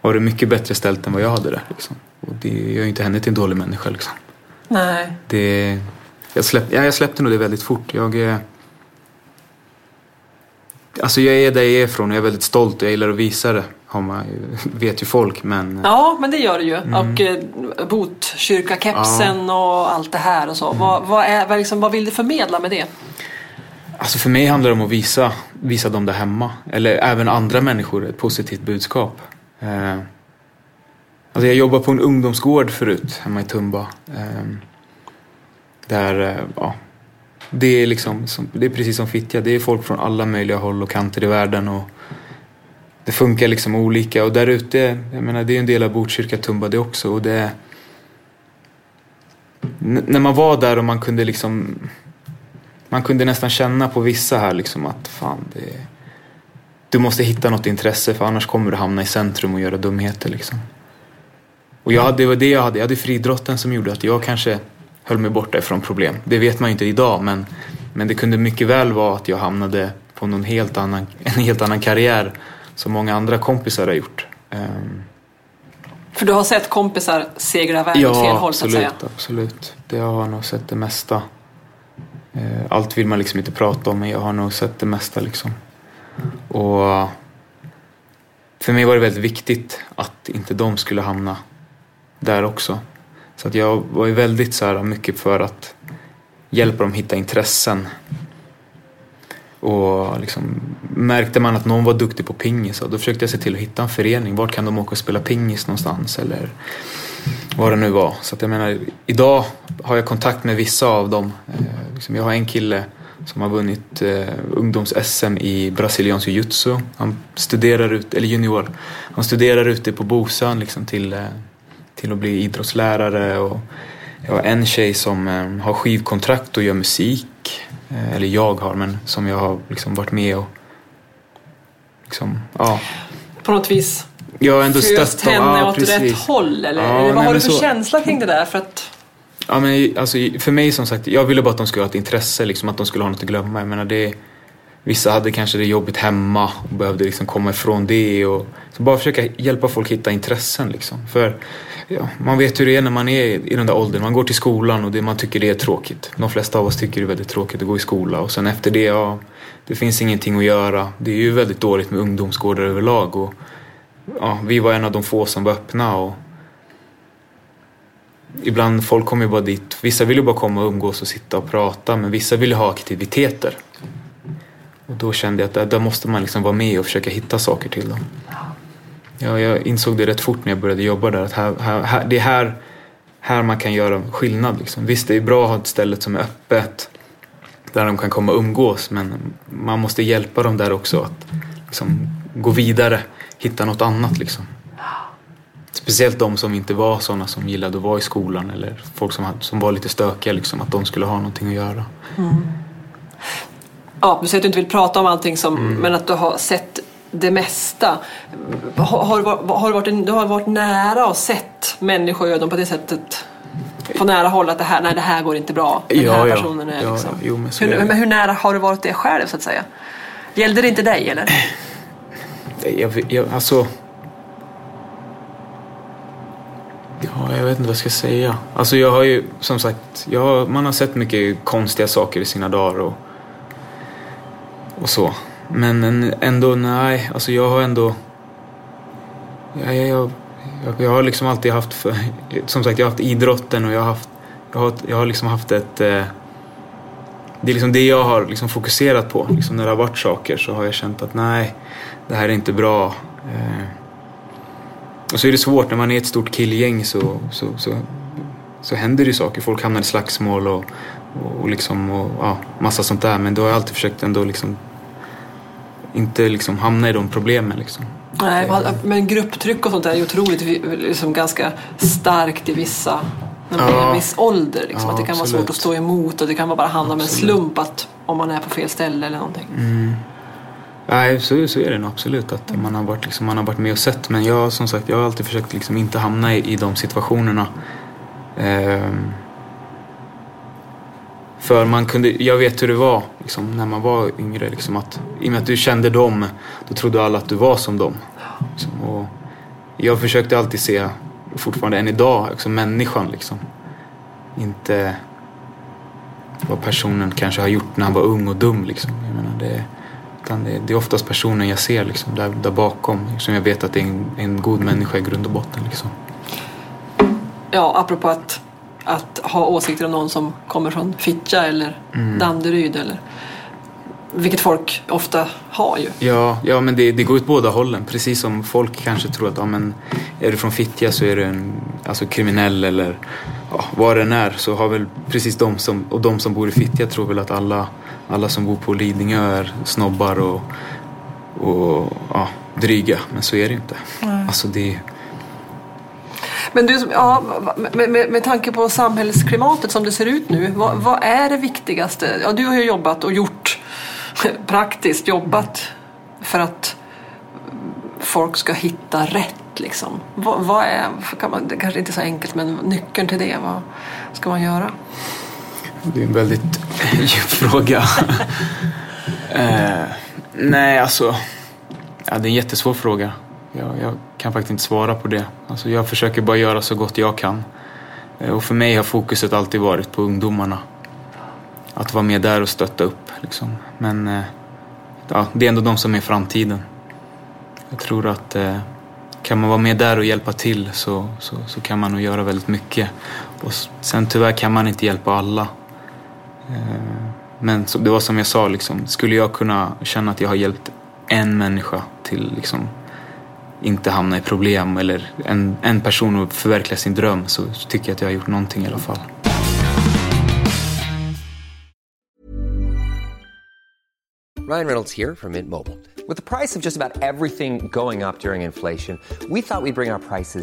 ha det mycket bättre ställt än vad jag hade det. Liksom. Och det gör ju inte henne till en dålig människa. Liksom. Nej. Det, jag, släpp, ja, jag släppte nog det väldigt fort. Jag, alltså jag är där jag är ifrån och jag är väldigt stolt och jag gillar att visa det har man vet ju folk men... Ja men det gör det ju. Mm. Och eh, Botkyrka-kepsen ja. och allt det här och så. Mm. Vad, vad, är, vad, liksom, vad vill du förmedla med det? Alltså för mig handlar det om att visa, visa dem där hemma. Eller även andra människor ett positivt budskap. Eh, alltså jag jobbade på en ungdomsgård förut hemma i Tumba. Eh, där, eh, ja, det är liksom, som, det är precis som Fittja. Det är folk från alla möjliga håll och kanter i världen. Och, det funkar liksom olika och där ute, jag menar det är en del av Botkyrka Tumba det också och det när man var där och man kunde liksom man kunde nästan känna på vissa här liksom att fan det du måste hitta något intresse för annars kommer du hamna i centrum och göra dumheter liksom. Och jag hade, det var det jag hade, jag hade friidrotten som gjorde att jag kanske höll mig borta ifrån problem. Det vet man ju inte idag men, men det kunde mycket väl vara att jag hamnade på någon helt annan, (laughs) en helt annan karriär som många andra kompisar har gjort. Ehm, För du har sett kompisar segra iväg ja, åt fel håll absolut, så att säga? Ja, absolut. Det har jag nog sett det mesta. Eh, allt vill man liksom inte prata om men jag har nog sett det mesta liksom. Och för mig var det väldigt viktigt att inte de skulle hamna där också. Så att jag var ju väldigt så här mycket för att hjälpa dem hitta intressen och liksom, märkte man att någon var duktig på pingis då försökte jag se till att hitta en förening. Vart kan de åka och spela pingis någonstans eller vad det nu var. Så att jag menar, idag har jag kontakt med vissa av dem. Eh, liksom, jag har en kille som har vunnit eh, ungdoms-SM i brasiliansk jiu-jitsu. Han studerar ut, eller junior, han studerar ute på Bosön liksom, till, eh, till att bli idrottslärare och jag har en tjej som eh, har skivkontrakt och gör musik. Eh, eller jag har, men som jag har liksom varit med och liksom, ja. På något vis jag har ändå föst stött dem. henne Ja, åt rätt precis. håll? Eller, Ja, vad nej, har du för så- känsla kring det där? För att, Ja, men alltså, för mig som sagt, jag ville bara att de skulle ha ett intresse, liksom, att de skulle ha något att glömma. Jag menar, det, vissa hade kanske det jobbigt hemma och behövde liksom komma ifrån det. Och, så bara försöka hjälpa folk hitta intressen. Liksom. För ja, man vet hur det är när man är i den där åldern. Man går till skolan och det, man tycker det är tråkigt. De flesta av oss tycker det är väldigt tråkigt att gå i skola. Och sen efter det, ja, det finns ingenting att göra. Det är ju väldigt dåligt med ungdomsgårdar överlag. Och, ja, vi var en av de få som var öppna. Och, Ibland folk kommer ju bara dit. Vissa vill ju bara komma och umgås och sitta och prata men vissa vill ju ha aktiviteter. Och då kände jag att där, där måste man liksom vara med och försöka hitta saker till dem. Ja, jag insåg det rätt fort när jag började jobba där att här, här, här, det är här, här man kan göra skillnad. Liksom. Visst, det är bra att ha ett ställe som är öppet där de kan komma och umgås men man måste hjälpa dem där också att liksom, gå vidare, hitta något annat. Liksom. Speciellt de som inte var sådana som gillade att vara i skolan eller folk som, som var lite stökiga, liksom, att de skulle ha någonting att göra. ja, du säger att du inte vill prata om allting, som, Mm. men att du har sett det mesta. Har, har, har du, varit, du har varit nära och sett dem på det sättet? På nära håll att det här, nej, det här går inte bra. Den Ja, här ja. personen är Ja, liksom... ja. Jo, men så är hur, men hur nära har du varit det själv så att säga? Gällde det inte dig eller? Jag, jag, alltså... Ja, jag vet inte vad jag ska säga. Alltså jag har ju, som sagt, jag har, man har sett mycket konstiga saker i sina dagar och, och så. Men ändå, nej, alltså jag har ändå... Ja, jag, jag, jag, jag har liksom alltid haft, för, som sagt, jag har haft idrotten och jag har haft, jag har, jag har liksom haft ett... Eh, det är liksom det jag har liksom fokuserat på. Liksom när det har varit saker så har jag känt att nej, det här är inte bra. Eh, och så är det svårt när man är ett stort killgäng så, så, så, så händer det ju saker. Folk hamnar i slagsmål och, och, liksom, och ja, massa sånt där. Men då har jag alltid försökt ändå liksom inte liksom hamna i de problemen. Liksom. Nej, men grupptryck och sånt där är otroligt liksom ganska starkt i vissa när man är Ja. en viss ålder. Liksom, Ja, att det kan vara absolut. svårt att stå emot och det kan vara bara handla om en slump att om man är på fel ställe eller någonting. Nej, så, så är det nog absolut. Att man, har varit, liksom, man har varit med och sett. Men jag, som sagt, jag har alltid försökt liksom inte hamna i, i de situationerna. Ehm, för man kunde, jag vet hur det var liksom, när man var yngre. Liksom, att, I och med att du kände dem, då trodde alla att du var som dem. Liksom, och jag försökte alltid se, fortfarande än idag, liksom, människan. Liksom. Inte vad personen kanske har gjort när han var ung och dum. Liksom. Jag menar, det, utan det, det är oftast personen jag ser liksom, där, där bakom. Som jag vet att det är en, en god människa i grund och botten. Liksom. Ja, apropå att, att ha åsikter om någon som kommer från Fittja eller Mm. Danderyd eller vilket folk ofta har ju. Ja, ja men det, det går åt båda hållen. Precis som folk kanske tror att ja, men, är du från Fittja så är du en alltså, kriminell eller ja, vad det än är. Så har väl precis de som, och de som bor i Fittja tror väl att alla, alla som bor på Lidingö är snobbar och, och ja, dryga. Men så är det ju inte. Alltså det, Men du, ja, med, med, med tanke på samhällsklimatet som det ser ut nu, vad, vad är det viktigaste? Ja, du har ju jobbat och gjort (laughs) praktiskt jobbat för att folk ska hitta rätt. Liksom. Vad, vad är, kan man, det kanske inte är så enkelt, men nyckeln till det, vad ska man göra? Det är en väldigt (laughs) djup fråga. (laughs) eh, nej, alltså. Ja, det är en jättesvår fråga. Jag, jag kan faktiskt inte svara på det. Alltså, jag försöker bara göra så gott jag kan. Eh, och för mig har fokuset alltid varit på ungdomarna. Att vara med där och stötta upp. Liksom. Men eh, ja, det är ändå de som är framtiden. Jag tror att eh, kan man vara med där och hjälpa till så, så, så kan man nog göra väldigt mycket. Och sen tyvärr kan man inte hjälpa alla. Eh, men det var som jag sa, liksom, skulle jag kunna känna att jag har hjälpt en människa till liksom, inte hamna i problem eller en, en person att förverkliga sin dröm så, tycker jag att jag har gjort någonting i alla fall. Ryan Reynolds här från Mint Mobile. priset på price allt som går upp under inflationen trodde vi att vi skulle bring våra priser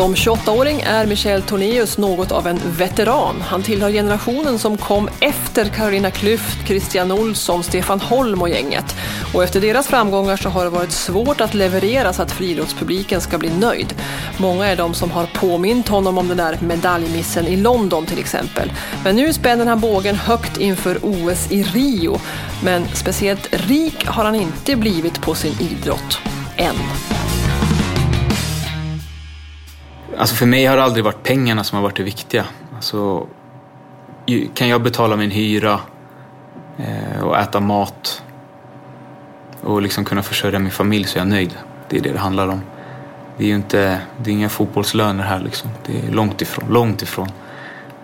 Som 28-åring är Michel Tornéus något av en veteran. Han tillhör generationen som kom efter Carolina Klüft, Christian Olsson, Stefan Holm och gänget. Och efter deras framgångar så har det varit svårt att leverera så att friidrottspubliken ska bli nöjd. Många är de som har påmint honom om den där medaljmissen i London till exempel. Men nu spänner han bågen högt inför OS i Rio. Men speciellt rik har han inte blivit på sin idrott. Än. Alltså för mig har det aldrig varit pengarna som har varit det viktiga. Alltså, kan jag betala min hyra eh, och äta mat och liksom kunna försörja min familj så är jag nöjd. Det är det det handlar om. Det är ju inte, det är inga fotbollslöner här liksom. Det är långt ifrån, långt ifrån.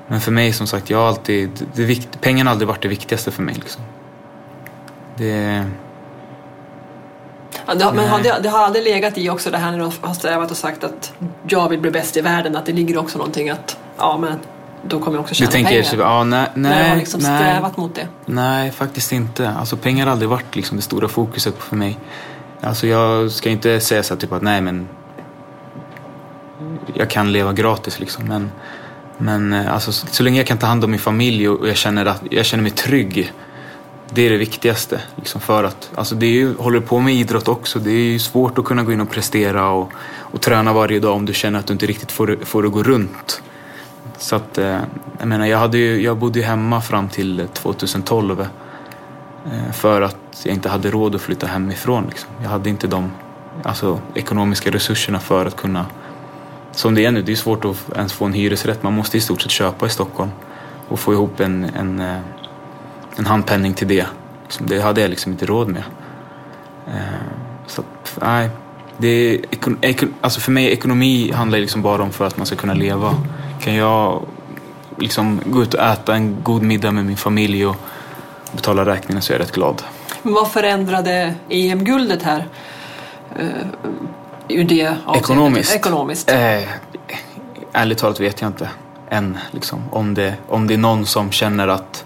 Men för mig som sagt, jag har alltid, det, det, pengarna har aldrig varit det viktigaste för mig liksom. Det, Ja, det, men Nej. har det, det har aldrig legat i också det här när du har strävat och sagt att jag vill bli bäst i världen, att det ligger också någonting att ja men då kommer jag också du tjäna tänker, pengar. så, ja, nej, när du har nej, liksom nej. strävat mot det. Nej, faktiskt inte. Alltså pengar har aldrig varit liksom det stora fokuset för mig. Alltså jag ska inte säga så här, typ att nej men jag kan leva gratis liksom. Men, men eh, alltså, så länge jag kan ta hand om min familj och jag känner, att, jag känner mig trygg. Det är det viktigaste. Liksom för att, alltså det är ju, håller du på med idrott också. Det är ju svårt att kunna gå in och prestera och, och träna varje dag om du känner att du inte riktigt får, det- får det att gå runt. Så att, eh, jag menar, jag, hade ju, jag bodde ju hemma fram till 2012. Eh, för att jag inte hade råd att flytta hemifrån. Liksom. Jag hade inte de alltså, ekonomiska resurserna för att kunna... Som det är nu, det är svårt att ens få en hyresrätt. Man måste i stort sett köpa i Stockholm och få ihop en, en, eh, en handpenning till det. Liksom, Det hade jag liksom inte råd med. Eh, Så att, nej. Det är, alltså för mig, ekonomi handlar liksom bara om för att man ska kunna leva. Kan jag liksom gå ut och äta en god middag med min familj och betala räkningen så är jag rätt glad. Men vad förändrade EM-guldet här? Uh, ur det? Ekonomiskt? Ekonomiskt. Eh, ärligt talat vet jag inte än. Liksom, om, det, om det är någon som känner att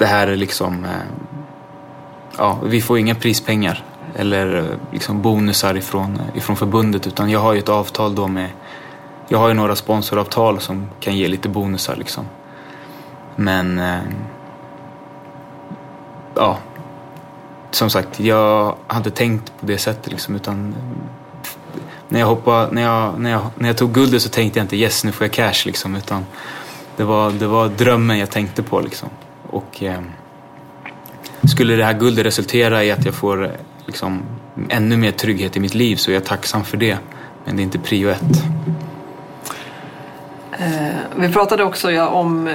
det här är liksom... Eh, ja, vi får inga prispengar eller eh, liksom bonusar ifrån, eh, ifrån förbundet utan jag har ju ett avtal då med... Jag har ju några sponsoravtal som kan ge lite bonusar liksom. Men... Ja. Som sagt, jag hade tänkt på det sättet liksom utan när jag, hoppade, när, jag, när, jag, när jag tog guldet så tänkte jag inte yes nu får jag cash liksom utan det var, det var drömmen jag tänkte på liksom. Och eh, skulle det här guldet resultera i att jag får liksom, ännu mer trygghet i mitt liv så är jag tacksam för det. Men det är inte prio ett. Eh, vi pratade också ja, om eh,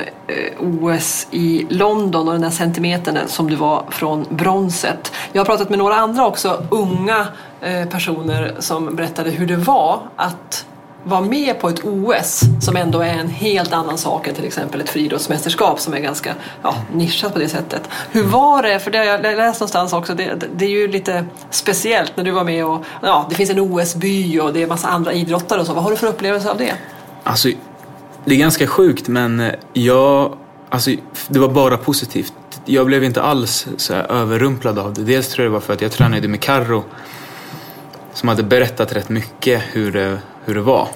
OS i London och den där centimetern som du var från bronset. Jag har pratat med några andra också, unga eh, personer som berättade hur det var att vara med på ett OS som ändå är en helt annan sak än till exempel ett friidrottsmästerskap som är ganska ja, nischat på det sättet. Hur var det? För det har jag läst någonstans också, det, det är ju lite speciellt när du var med och ja, det finns en OS-by och det är massa andra idrottare och så. Vad har du för upplevelse av det? Alltså, det är ganska sjukt men eh, jag, alltså, det var bara positivt. Jag blev inte alls så här, överrumplad av det. Dels tror jag det var för att jag tränade med Carro som hade berättat rätt mycket hur det, hur det var.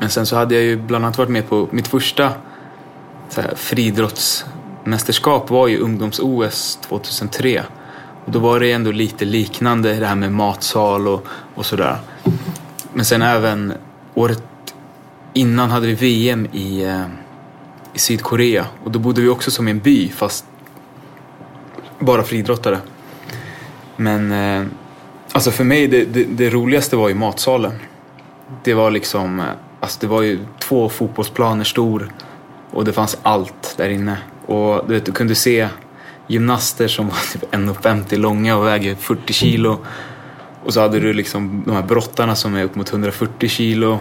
Men sen så hade jag ju bland annat varit med på mitt första så här, friidrottsmästerskap var ju ungdoms-OS 2003. Och då var det ändå lite liknande det här med matsal och, och sådär. Men sen även året innan hade vi VM i, eh, i Sydkorea och då bodde vi också som i en by fast bara friidrottare. Men eh, alltså för mig det, det, det roligaste var ju matsalen. Det var liksom, alltså det var ju två fotbollsplaner stor och det fanns allt där inne. Och du, vet, du kunde se gymnaster som var (laughs) typ 1,50 långa och väger 40 kilo. Och så hade du liksom de här brottarna som är upp mot 140 kilo.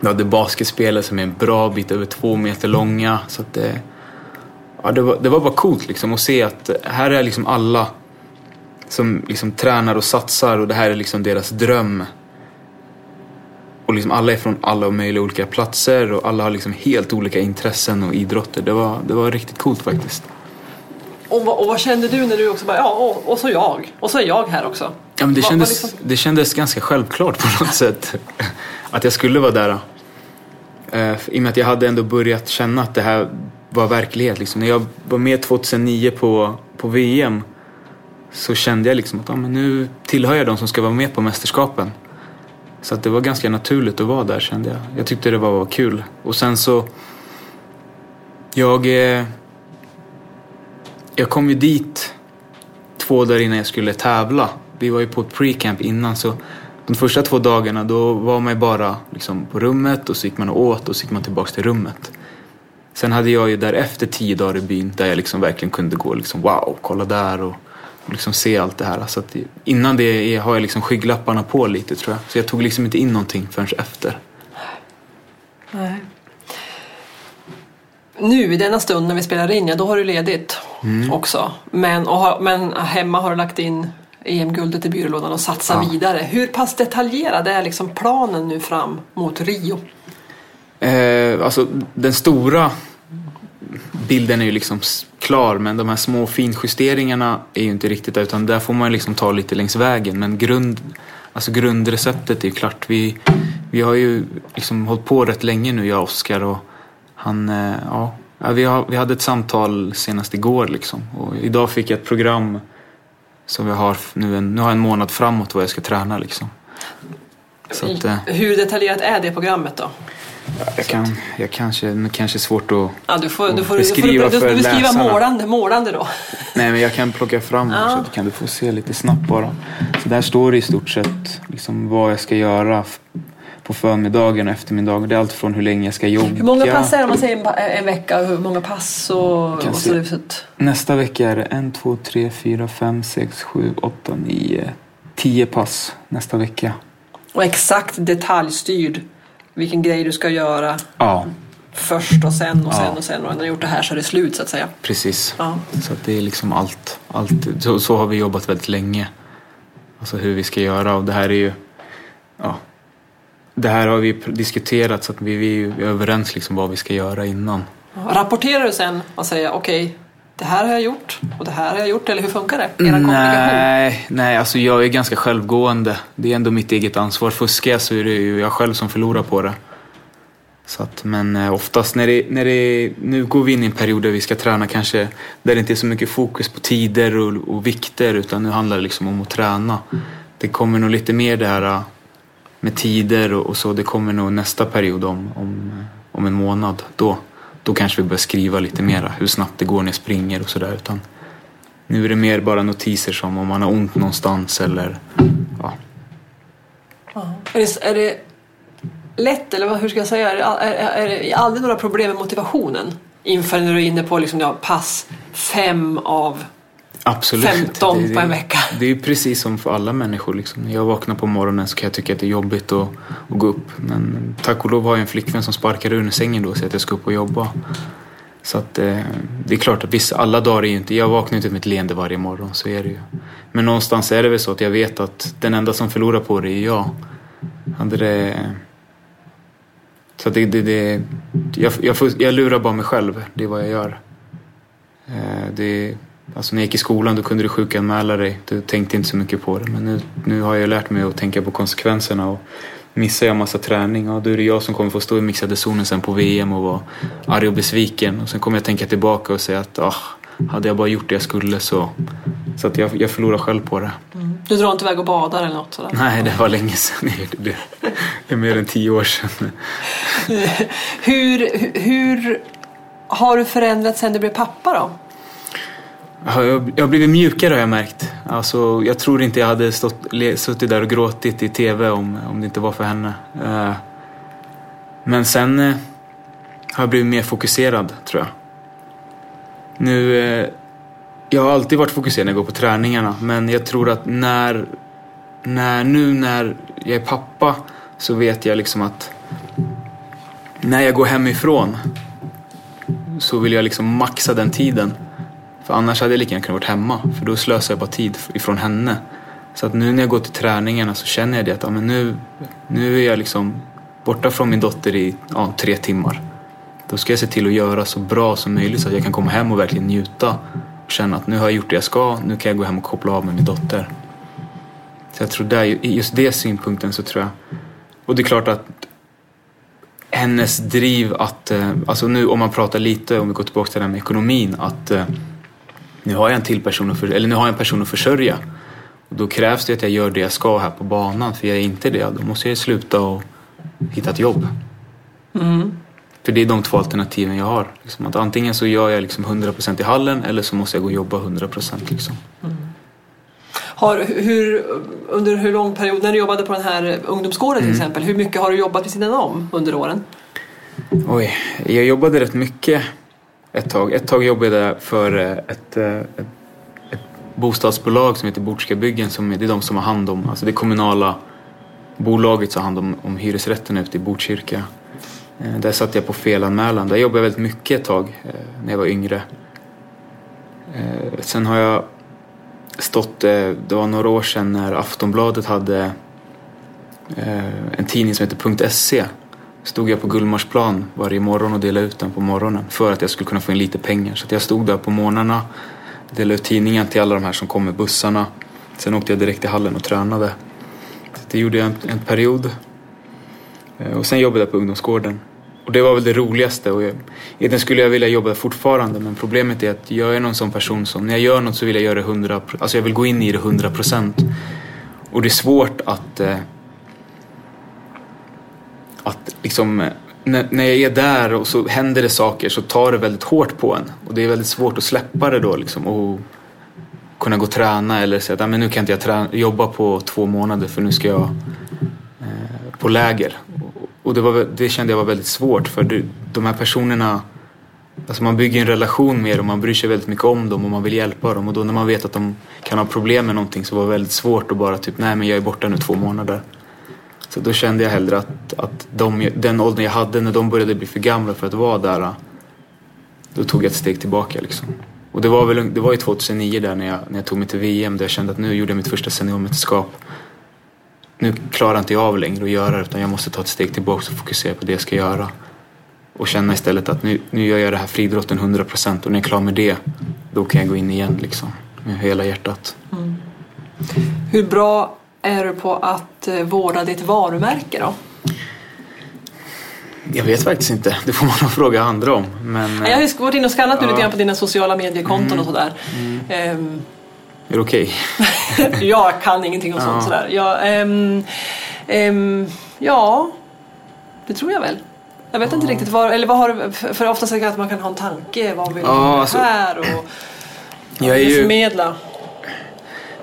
Du hade basketspelare som är en bra bit över två meter långa. Så att det, ja, det, var, det var bara coolt liksom att se att här är liksom alla som liksom tränar och satsar och det här är liksom deras dröm. Och liksom alla är från alla möjliga olika platser och alla har liksom helt olika intressen och idrotter. Det var, det var riktigt coolt faktiskt. Och, vad- och vad kände du när du också bara, ja, och, och så jag. Och så är jag här också. Ja, men det, kändes, liksom- det kändes ganska självklart på något sätt. (laughs) Att jag skulle vara där. Eh, I och med att jag hade ändå börjat känna att det här var verklighet. Liksom. När jag var med 2009 på, på VM så kände jag liksom att ja, men nu tillhör jag de som ska vara med på mästerskapen. Så att det var ganska naturligt att vara där kände jag. Jag tyckte det var, var kul. Och sen så... Jag... Eh, jag kom ju dit två dagar innan jag skulle tävla. Vi var ju på ett pre-camp innan så de första två dagarna då var man ju bara liksom på rummet och så gick man och åt och så gick man tillbaks till rummet. Sen hade jag ju därefter tio dagar i byn där jag liksom verkligen kunde gå liksom wow, kolla där och, och liksom se allt det här. Så att innan det har jag liksom skygglapparna på lite tror jag. Så jag tog liksom inte in någonting förrän efter. Nej. Nu i denna stund när vi spelar in, ja då har du ledigt Mm. också. Men, har, men hemma har du lagt in EM-guldet i byrålådan och satsar vidare. Hur pass detaljerad är liksom planen nu fram mot Rio? Eh, alltså den stora bilden är ju liksom klar men de här små finjusteringarna är ju inte riktigt där utan där får man liksom ta lite längs vägen. Men grund, alltså grundreceptet är ju klart. Vi, vi har ju liksom hållit på rätt länge nu jag och Oskar och han, eh, ja, vi, har, vi hade ett samtal senast igår liksom och idag fick jag ett program som jag har nu en, nu har jag en månad framåt vad jag ska träna liksom. Så att, eh, Hur detaljerat är det programmet då? Jag, kan, jag kanske, det kanske är svårt att Ja, du får, du får, Beskriva du får, du för får beskriva målande, målande då. Nej men jag kan plocka fram Ja. också, kan du få se lite snabbt bara. Så där står det i stort sett liksom vad jag ska göra på förmiddagen och eftermiddagen. Det är allt från hur länge jag ska jogga. Hur många pass är det om man säger en, pa- en vecka? Hur många pass och, och så ut? Nästa vecka är det en, två, tre, fyra, fem, sex, sju, åtta, nio, tio pass nästa vecka. Och exakt detaljstyrd vilken grej du ska göra Ja, först och sen och sen Ja. och sen. Och när du har gjort det här så är det slut så att säga. precis. Ja. Så det är liksom allt. allt. Så, så har vi jobbat väldigt länge. Alltså hur vi ska göra och det här är ju... Ja, det här har vi diskuterat så att vi, vi är överens liksom vad vi ska göra innan. Rapporterar du sen och säger okej, det här har jag gjort och det här har jag gjort eller hur funkar det? Era? Nej, nej, alltså jag är ganska självgående. Det är ändå mitt eget ansvar. Fuskar jag så är det ju jag själv som förlorar på det. Så att, men eh, oftast när det, när det, nu går vi in i en period där vi ska träna kanske där det inte är så mycket fokus på tider och, och vikter utan nu handlar det liksom om att träna. Det kommer nog lite mer det här eh, med tider och, och så. Det kommer nog nästa period om, om, eh, om en månad. Då, då kanske vi börjar skriva lite mera hur snabbt det går när jag springer och sådär. Utan nu är det mer bara notiser som om man har ont någonstans eller ja. Är det, är det lätt, eller hur ska jag säga, är det, är, är det aldrig några problem med motivationen? Inför när du är inne på liksom, ja, pass fem av Absolut. 15 det, på en vecka. Det är precis som för alla människor. Liksom. När jag vaknar på morgonen så kan jag tycka att det är jobbigt att, att gå upp. Men tack och lov har jag en flickvän som sparkar ur sängen då och säger att jag ska upp och jobba. Så att eh, det är klart att vissa, alla dagar är ju inte, jag vaknar inte med ett leende varje morgon, så är det ju. Men någonstans är det väl så att jag vet att den enda som förlorar på det är jag. Hade det... Så det, det, det jag, jag, jag lurar bara mig själv, det är vad jag gör. Eh, det, alltså när jag gick i skolan då kunde du sjukanmäla dig. Du tänkte inte så mycket på det. Men nu, nu har jag lärt mig att tänka på konsekvenserna. Och missar jag massa träning, ja, då är det jag som kommer få stå i mixade zonen sen på VM och vara arg och besviken. Och sen kommer jag tänka tillbaka och säga att ah, hade jag bara gjort det jag skulle så... Så att jag, jag förlorar själv på det. Du drar inte iväg och badar eller något sådär? Nej, det var länge sedan. Det, det är mer än tio år sedan. (laughs) Hur, hur har du förändrats sen du blev pappa då? Jag, har blivit mjukare har jag märkt. Alltså, jag tror inte jag hade stått, suttit där och gråtit i tv om, om det inte var för henne. Eh, men sen eh, har jag blivit mer fokuserad tror jag. Nu, eh, jag har alltid varit fokuserad när jag går på träningarna men jag tror att när, när nu när jag är pappa så vet jag liksom att när jag går hemifrån så vill jag liksom maxa den tiden. För annars hade jag lika gärna kunnat vara hemma. För då slösar jag bara tid ifrån henne. Så att nu när jag går till träningarna så känner jag det att ja, men nu, nu är jag liksom borta från min dotter i ja, tre timmar. Då ska jag se till att göra så bra som möjligt så att jag kan komma hem och verkligen njuta. Och känna att nu har jag gjort det jag ska, nu kan jag gå hem och koppla av med min dotter. Så jag tror där, i just det synpunkten så tror jag. Och det är klart att hennes driv att, eh, alltså nu om man pratar lite, om vi går tillbaka till det här med ekonomin, att eh, nu har jag en till person att, för, eller nu har jag en person att försörja. Och då krävs det att jag gör det jag ska här på banan, för jag är inte det, då måste jag sluta och hitta ett jobb. Mm. För det är de två alternativen jag har. Liksom att antingen så gör jag liksom 100% i hallen eller så måste jag gå och jobba 100%. Liksom. Har, hur, under hur lång period, när du jobbade på den här ungdomsgården till exempel, hur mycket har du jobbat vid sidan om under åren? Oj, jag jobbade rätt mycket ett tag. Ett tag jobbade jag för eh, ett, eh, ett, ett bostadsbolag som heter Bortska byggen. Som, är- det är de som har hand om, alltså det kommunala bolaget som har hand om, om hyresrätterna ute i Botkyrka. Eh, där satt jag på felanmälan. Där jobbade jag väldigt mycket ett tag när jag var yngre. Sen har jag stått, det var några år sedan när Aftonbladet hade en tidning som heter .se. Stod jag på Gullmarsplan varje morgon och delade ut den på morgonen för att jag skulle kunna få in lite pengar. Så att jag stod där på morgnarna, delade ut tidningen till alla de här som kom med bussarna. Sen åkte jag direkt till hallen och tränade. Det gjorde jag en, en period. Eh, och sen jobbade jag på ungdomsgården. Och det var väl det roligaste. Och jag, egentligen skulle jag vilja jobba där fortfarande men problemet är att jag är någon sån person som när jag gör något så vill jag göra det 100 Alltså jag vill gå in i det 100 procent. Och det är svårt att eh, att liksom när, när jag är där och så händer det saker så tar det väldigt hårt på en. Och det är väldigt svårt att släppa det då liksom och kunna gå och träna eller säga att men nu kan inte jag träna, jobba på två månader för nu ska jag eh, på läger. Och, det, var, det kände jag var väldigt svårt för det, de här personerna Alltså man bygger en relation med dem, man bryr sig väldigt mycket om dem och man vill hjälpa dem. Och då när man vet att de kan ha problem med någonting så var det väldigt svårt att bara typ, nej men jag är borta nu två månader. Så då kände jag hellre att, att de, den åldern jag hade när de började bli för gamla för att vara där, då tog jag ett steg tillbaka liksom. Och det var väl det var ju 2009 där när jag, när jag tog mig till VM där jag kände att nu gjorde jag mitt första seniormästerskap. Nu klarar inte jag av längre att göra det utan jag måste ta ett steg tillbaka och fokusera på det jag ska göra. Och känna istället att nu, nu gör jag det här friidrotten 100% och när jag är klar med det, då kan jag gå in igen liksom. Med hela hjärtat. Mm. Hur bra är du på att eh, vårda ditt varumärke då? Jag vet faktiskt inte, (laughs) det får man nog fråga andra om. Men Jag har varit inne och skannat nu Ja. lite grann på dina sociala mediekonton och sådär. Ehm, är det okej? (laughs) jag kan ingenting om sånt sådär. Jag, ehm, ehm, ja, det tror jag väl. Jag vet inte riktigt vad, eller vad har du, för ofta säger jag att man kan ha en tanke, vad vill du Ja, alltså, det här och Jag är vill ju... förmedla.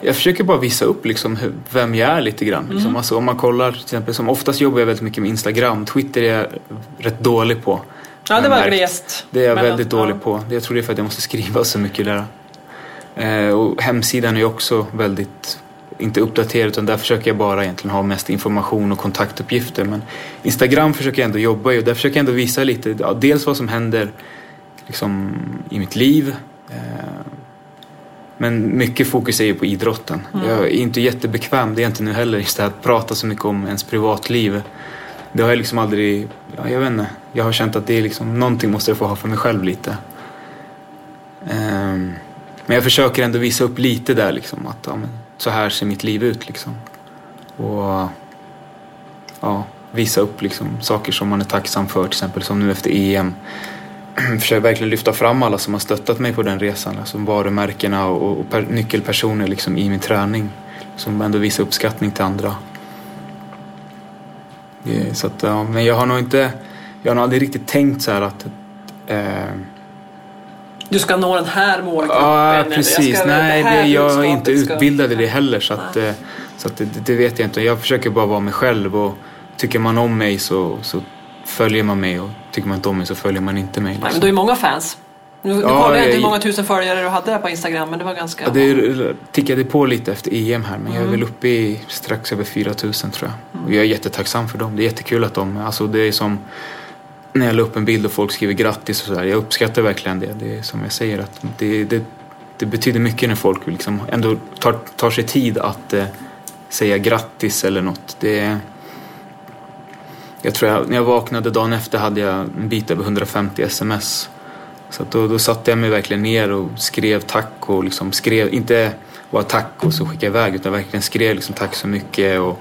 Jag försöker bara visa upp liksom vem jag är lite grann. Liksom. Alltså, om man kollar, till exempel, som oftast jobbar jag väldigt mycket med Instagram. Twitter är jag rätt dålig på. Ja, det var glest. Det är jag väldigt dålig ja. på. Jag tror det är för att jag måste skriva så mycket där. Eh, och hemsidan är också väldigt, inte uppdaterad utan där försöker jag bara egentligen ha mest information och kontaktuppgifter. Men Instagram försöker jag ändå jobba i och där försöker jag ändå visa lite, ja, dels vad som händer liksom, i mitt liv. Eh, men mycket fokus är ju på idrotten. Jag är inte jättebekväm, det är jag inte nu heller, just det här att prata så mycket om ens privatliv. Det har jag liksom aldrig, ja, jag vet inte. Jag har känt att det är liksom, någonting måste jag få ha för mig själv lite. Ehm, men jag försöker ändå visa upp lite där liksom att ja, men, så här ser mitt liv ut liksom. Och ja, visa upp liksom saker som man är tacksam för till exempel som nu efter EM. (clears throat) Försöker verkligen lyfta fram alla som har stöttat mig på den resan. Alltså varumärkena och, och per, nyckelpersoner liksom i min träning. Som ändå visar uppskattning till andra. Så att, ja, men jag har nog inte, jag har nog aldrig riktigt tänkt så här att eh, Du ska nå den här målgruppen. Ja, precis. Nej, det, jag är inte utbildad i det heller så, att, eh, så att det, det vet jag inte. Jag försöker bara vara mig själv och tycker man om mig så, så följer man mig och tycker man inte om mig så följer man inte mig. Nej, men Liksom. du ju många fans. Nu, nu Ja, kollade jag inte hur många tusen följare du hade där på Instagram, men det var ganska Ja, det tickade på lite efter EM här men jag är väl uppe i strax över 4000 tror jag. Och jag är jättetacksam för dem. Det är jättekul att de, alltså det är som när jag la upp en bild och folk skriver grattis och sådär. Jag uppskattar verkligen det. Det är som jag säger att det, det, det betyder mycket när folk liksom ändå tar, tar sig tid att eh, säga grattis eller något. Det, jag tror jag, när jag vaknade dagen efter hade jag en bit över 150 sms. Så då, då satte jag mig verkligen ner och skrev tack och liksom skrev, inte bara tack och så skickade jag iväg utan verkligen skrev liksom tack så mycket och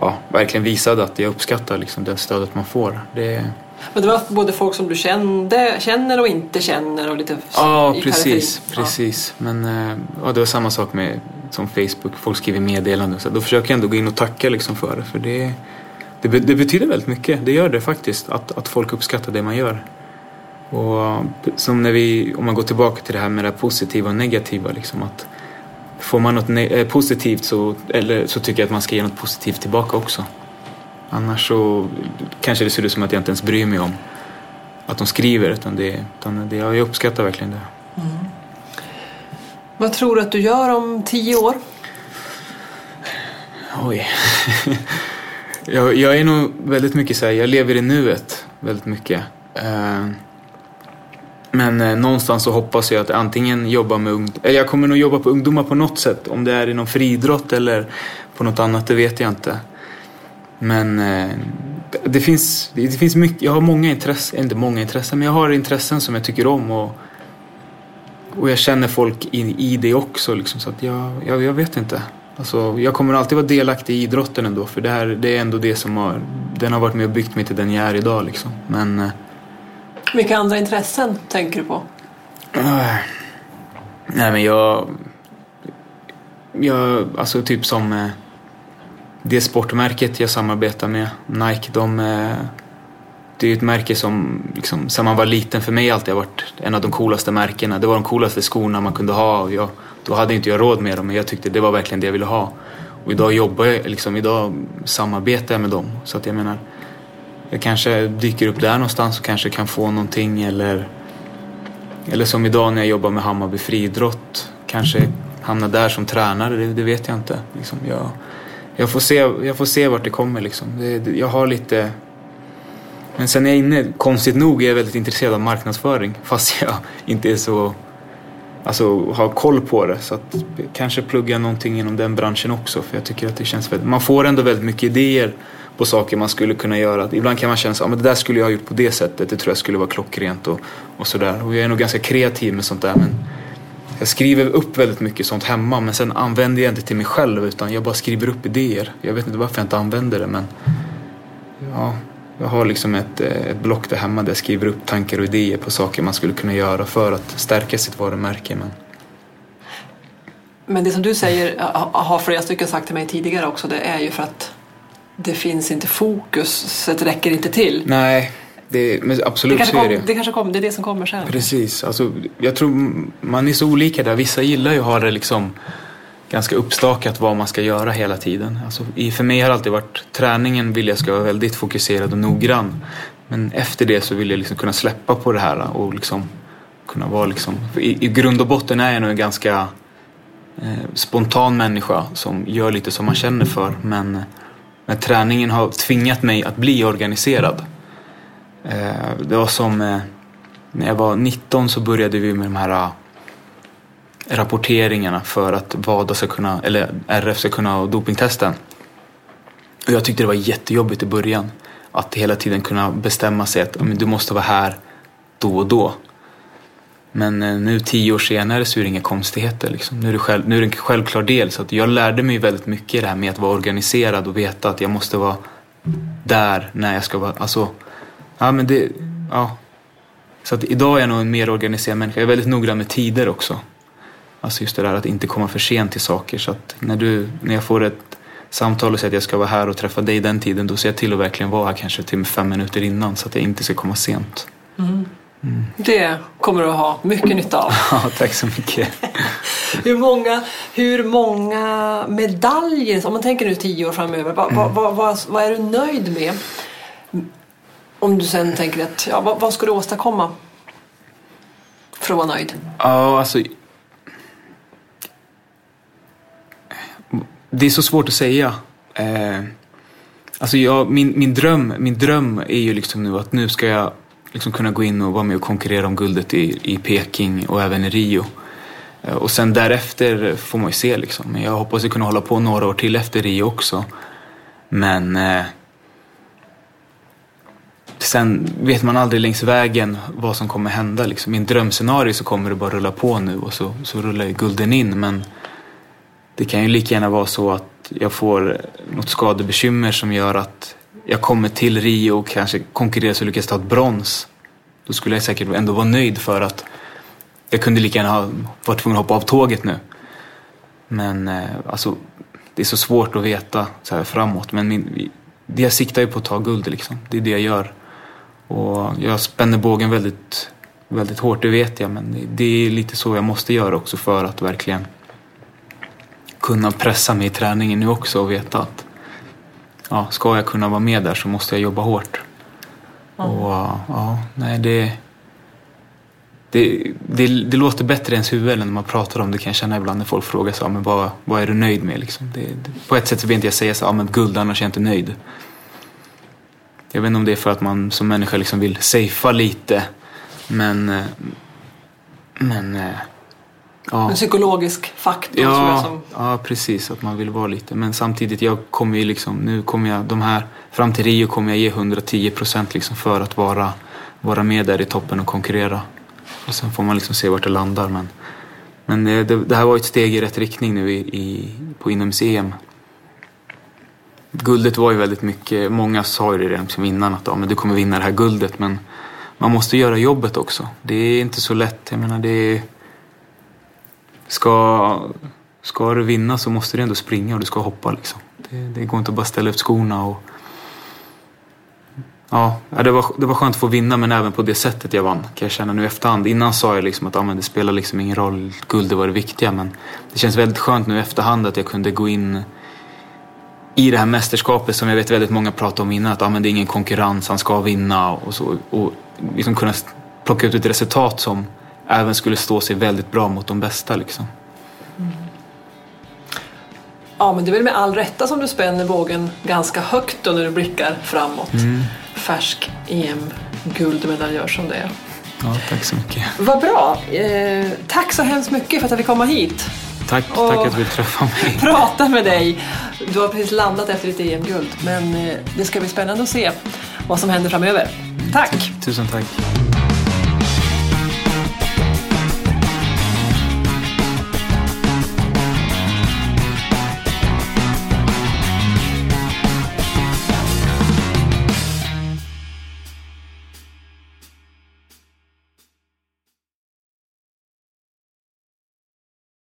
ja, verkligen visade att jag uppskattar liksom det stödet man får. Det... Men det var både folk som du kände, känner och inte känner och lite Ja, precis. precis. Ja. Men eh, ja, det var samma sak med som Facebook, folk skriver meddelanden. Så då försöker jag ändå gå in och tacka liksom för det. För det, det, det betyder väldigt mycket, det gör det faktiskt. Att, att folk uppskattar det man gör. Och som när vi, om man går tillbaka till det här med det positiva och negativa. Liksom, att får man något eh, positivt så, eller, så tycker jag att man ska ge något positivt tillbaka också. Annars så kanske det ser ut som att jag inte ens bryr mig om att de skriver. Utan det, utan det, jag uppskattar verkligen det. Mm. Vad tror du att du gör om tio år? Oj. (laughs) jag, jag, är nog väldigt mycket så här, jag lever i nuet väldigt mycket. Uh, men eh, någonstans så hoppas jag att antingen jobba med ungdomar, eller jag kommer nog jobba på ungdomar på något sätt. Om det är inom friidrott eller på något annat, det vet jag inte. Men eh, det, finns, det, finns mycket, jag har många intressen, inte många intressen, men jag har intressen som jag tycker om. Och, och jag känner folk i, i det också. Liksom, så att jag, jag, jag vet inte. Alltså, jag kommer alltid vara delaktig i idrotten ändå. För det, här, det är ändå det som har, den har varit med och byggt mig till den jag är idag. Liksom. Men, eh, vilka andra intressen tänker du på? Uh, nej men jag... Jag, alltså typ som eh, det sportmärket jag samarbetar med, Nike, de... Eh, det är ett märke som liksom, sedan man var liten för mig alltid har varit en av de coolaste märkena. Det var de coolaste skorna man kunde ha och jag, då hade inte jag råd med dem men jag tyckte det var verkligen det jag ville ha. Och idag jobbar jag, liksom, idag samarbetar jag med dem. Så att jag menar, jag kanske dyker upp där någonstans och kanske kan få någonting eller, eller som idag när jag jobbar med Hammarby friidrott. Kanske hamna där som tränare, det, det vet jag inte. Liksom jag, jag, får se, jag får se vart det kommer liksom. Det, det, jag har lite... Men sen är jag inne, konstigt nog, är jag väldigt intresserad av marknadsföring (laughs) fast jag inte är så... Alltså ha koll på det. Så att kanske plugga någonting inom den branschen också för jag tycker att det känns väldigt... Man får ändå väldigt mycket idéer på saker man skulle kunna göra. Ibland kan man känna att ah, det där skulle jag ha gjort på det sättet. Det tror jag skulle vara klockrent och, och sådär. Och jag är nog ganska kreativ med sånt där. Men jag skriver upp väldigt mycket sånt hemma men sen använder jag inte till mig själv utan jag bara skriver upp idéer. Jag vet inte varför jag inte använder det men ja, jag har liksom ett, eh, ett block där hemma där jag skriver upp tankar och idéer på saker man skulle kunna göra för att stärka sitt varumärke. Men, men det som du säger, har flera stycken sagt till mig tidigare också, det är ju för att det finns inte fokus, så det räcker inte till. Nej, det, men absolut det så är det. Det kanske kommer, det är det som kommer sen. Precis, alltså, jag tror man är så olika där. Vissa gillar ju att ha det liksom ganska uppstakat vad man ska göra hela tiden. Alltså, för mig har det alltid varit träningen vill jag ska vara väldigt fokuserad och noggrann. Men efter det så vill jag liksom kunna släppa på det här och liksom kunna vara liksom, i, i grund och botten är jag nog en ganska eh, spontan människa som gör lite som man känner för men men träningen har tvingat mig att bli organiserad. Eh, det var som eh, när jag var 19 så började vi med de här rapporteringarna för att WADA ska kunna, eller RF ska kunna ha dopingtesten. Och jag tyckte det var jättejobbigt i början. Att hela tiden kunna bestämma sig att du måste vara här då och då. Men eh, nu tio år senare så är det inga konstigheter. Liksom. Nu, är det själv, nu är det en självklar del. Så att jag lärde mig väldigt mycket i det här med att vara organiserad och veta att jag måste vara där när jag ska vara... Alltså, ja men det... Ja. Så att idag är jag nog en mer organiserad människa. Jag är väldigt noggrann med tider också. Alltså just det där att inte komma för sent till saker. Så att när, du, när jag får ett samtal och säger att jag ska vara här och träffa dig den tiden, då ser jag till att verkligen vara här kanske till fem minuter innan så att jag inte ska komma sent. Mm. Mm. Det kommer du att ha mycket nytta av. (laughs) Ja, tack så mycket. (laughs) hur, många, hur många medaljer, om man tänker nu tio år framöver, vad, mm. vad, vad, vad, är du nöjd med? Om du sen tänker att, ja, vad, vad ska du åstadkomma för att vara nöjd? Ja, alltså... Det är så svårt att säga. Eh, Alltså jag, min, min, dröm, min dröm är ju liksom nu att nu ska jag liksom kunna gå in och vara med och konkurrera om guldet i, i Peking och även i Rio. Eh, och sen därefter får man ju se liksom. Men jag hoppas att kunna hålla på några år till efter Rio också. Men eh, sen vet man aldrig längs vägen vad som kommer hända. Liksom. I en drömscenario så kommer det bara rulla på nu och så, så rullar ju gulden in. Men det kan ju lika gärna vara så att jag får något skadebekymmer som gör att jag kommer till Rio och kanske konkurrerar så lyckas ta ett brons. Då skulle jag säkert ändå vara nöjd för att jag kunde lika gärna ha varit tvungen att hoppa av tåget nu. Men eh, alltså, det är så svårt att veta så här framåt. Men min, det jag siktar ju på att ta guld liksom. Det är det jag gör. Och jag spänner bågen väldigt, väldigt hårt, det vet jag. Men det är lite så jag måste göra också för att verkligen kunna pressa mig i träningen nu också och veta att ja, ska jag kunna vara med där så måste jag jobba hårt. Mm. Och ja, nej det, det, det, det, låter bättre i ens huvud än när man pratar om det kan jag känna ibland när folk frågar så, men vad, vad är du nöjd med? Liksom. Det, på ett sätt så vill inte jag säga så, ja, men guld annars är jag inte nöjd. Jag vet inte om det är för att man som människa liksom vill safea lite. Men, eh, men eh, Ja. En psykologisk faktor. Ja, som... ja, precis. Att man vill vara lite. Men samtidigt, jag kommer ju liksom, nu kommer jag, de här, fram till Rio kommer jag ge 110 procent liksom för att vara, vara med där i toppen och konkurrera. Och sen får man liksom se vart det landar. Men, men det, det här var ett steg i rätt riktning nu i, i, på inom-EM. Guldet var ju väldigt mycket, många sa ju det redan liksom innan att ja, men du kommer vinna det här guldet. Men man måste göra jobbet också. Det är inte så lätt. Jag menar, det är, ska, ska du vinna så måste du ändå springa och du ska hoppa liksom. Det, det går inte att bara ställa ut skorna och... Ja, det var, det var skönt att få vinna men även på det sättet jag vann kan jag känna nu i efterhand. Innan sa jag liksom att ja, men det spelar liksom ingen roll, guld var det viktiga men det känns väldigt skönt nu i efterhand att jag kunde gå in i det här mästerskapet som jag vet väldigt många pratade om innan att ja, men det är ingen konkurrens, han ska vinna och så. Och liksom kunna plocka ut ett resultat som även skulle stå sig väldigt bra mot de bästa. Liksom. Mm. Ja, men det är väl med all rätta som du spänner bågen ganska högt då när du blickar framåt. Mm. Färsk EM-guldmedaljör som det är. Ja, tack så mycket. Vad bra. Eh, tack så hemskt mycket för att jag fick komma hit. Tack, tack att du vill träffa mig. (laughs) prata med dig. Du har precis landat efter ditt EM-guld, men eh, det ska bli spännande att se vad som händer framöver. Tack! Tusen tack.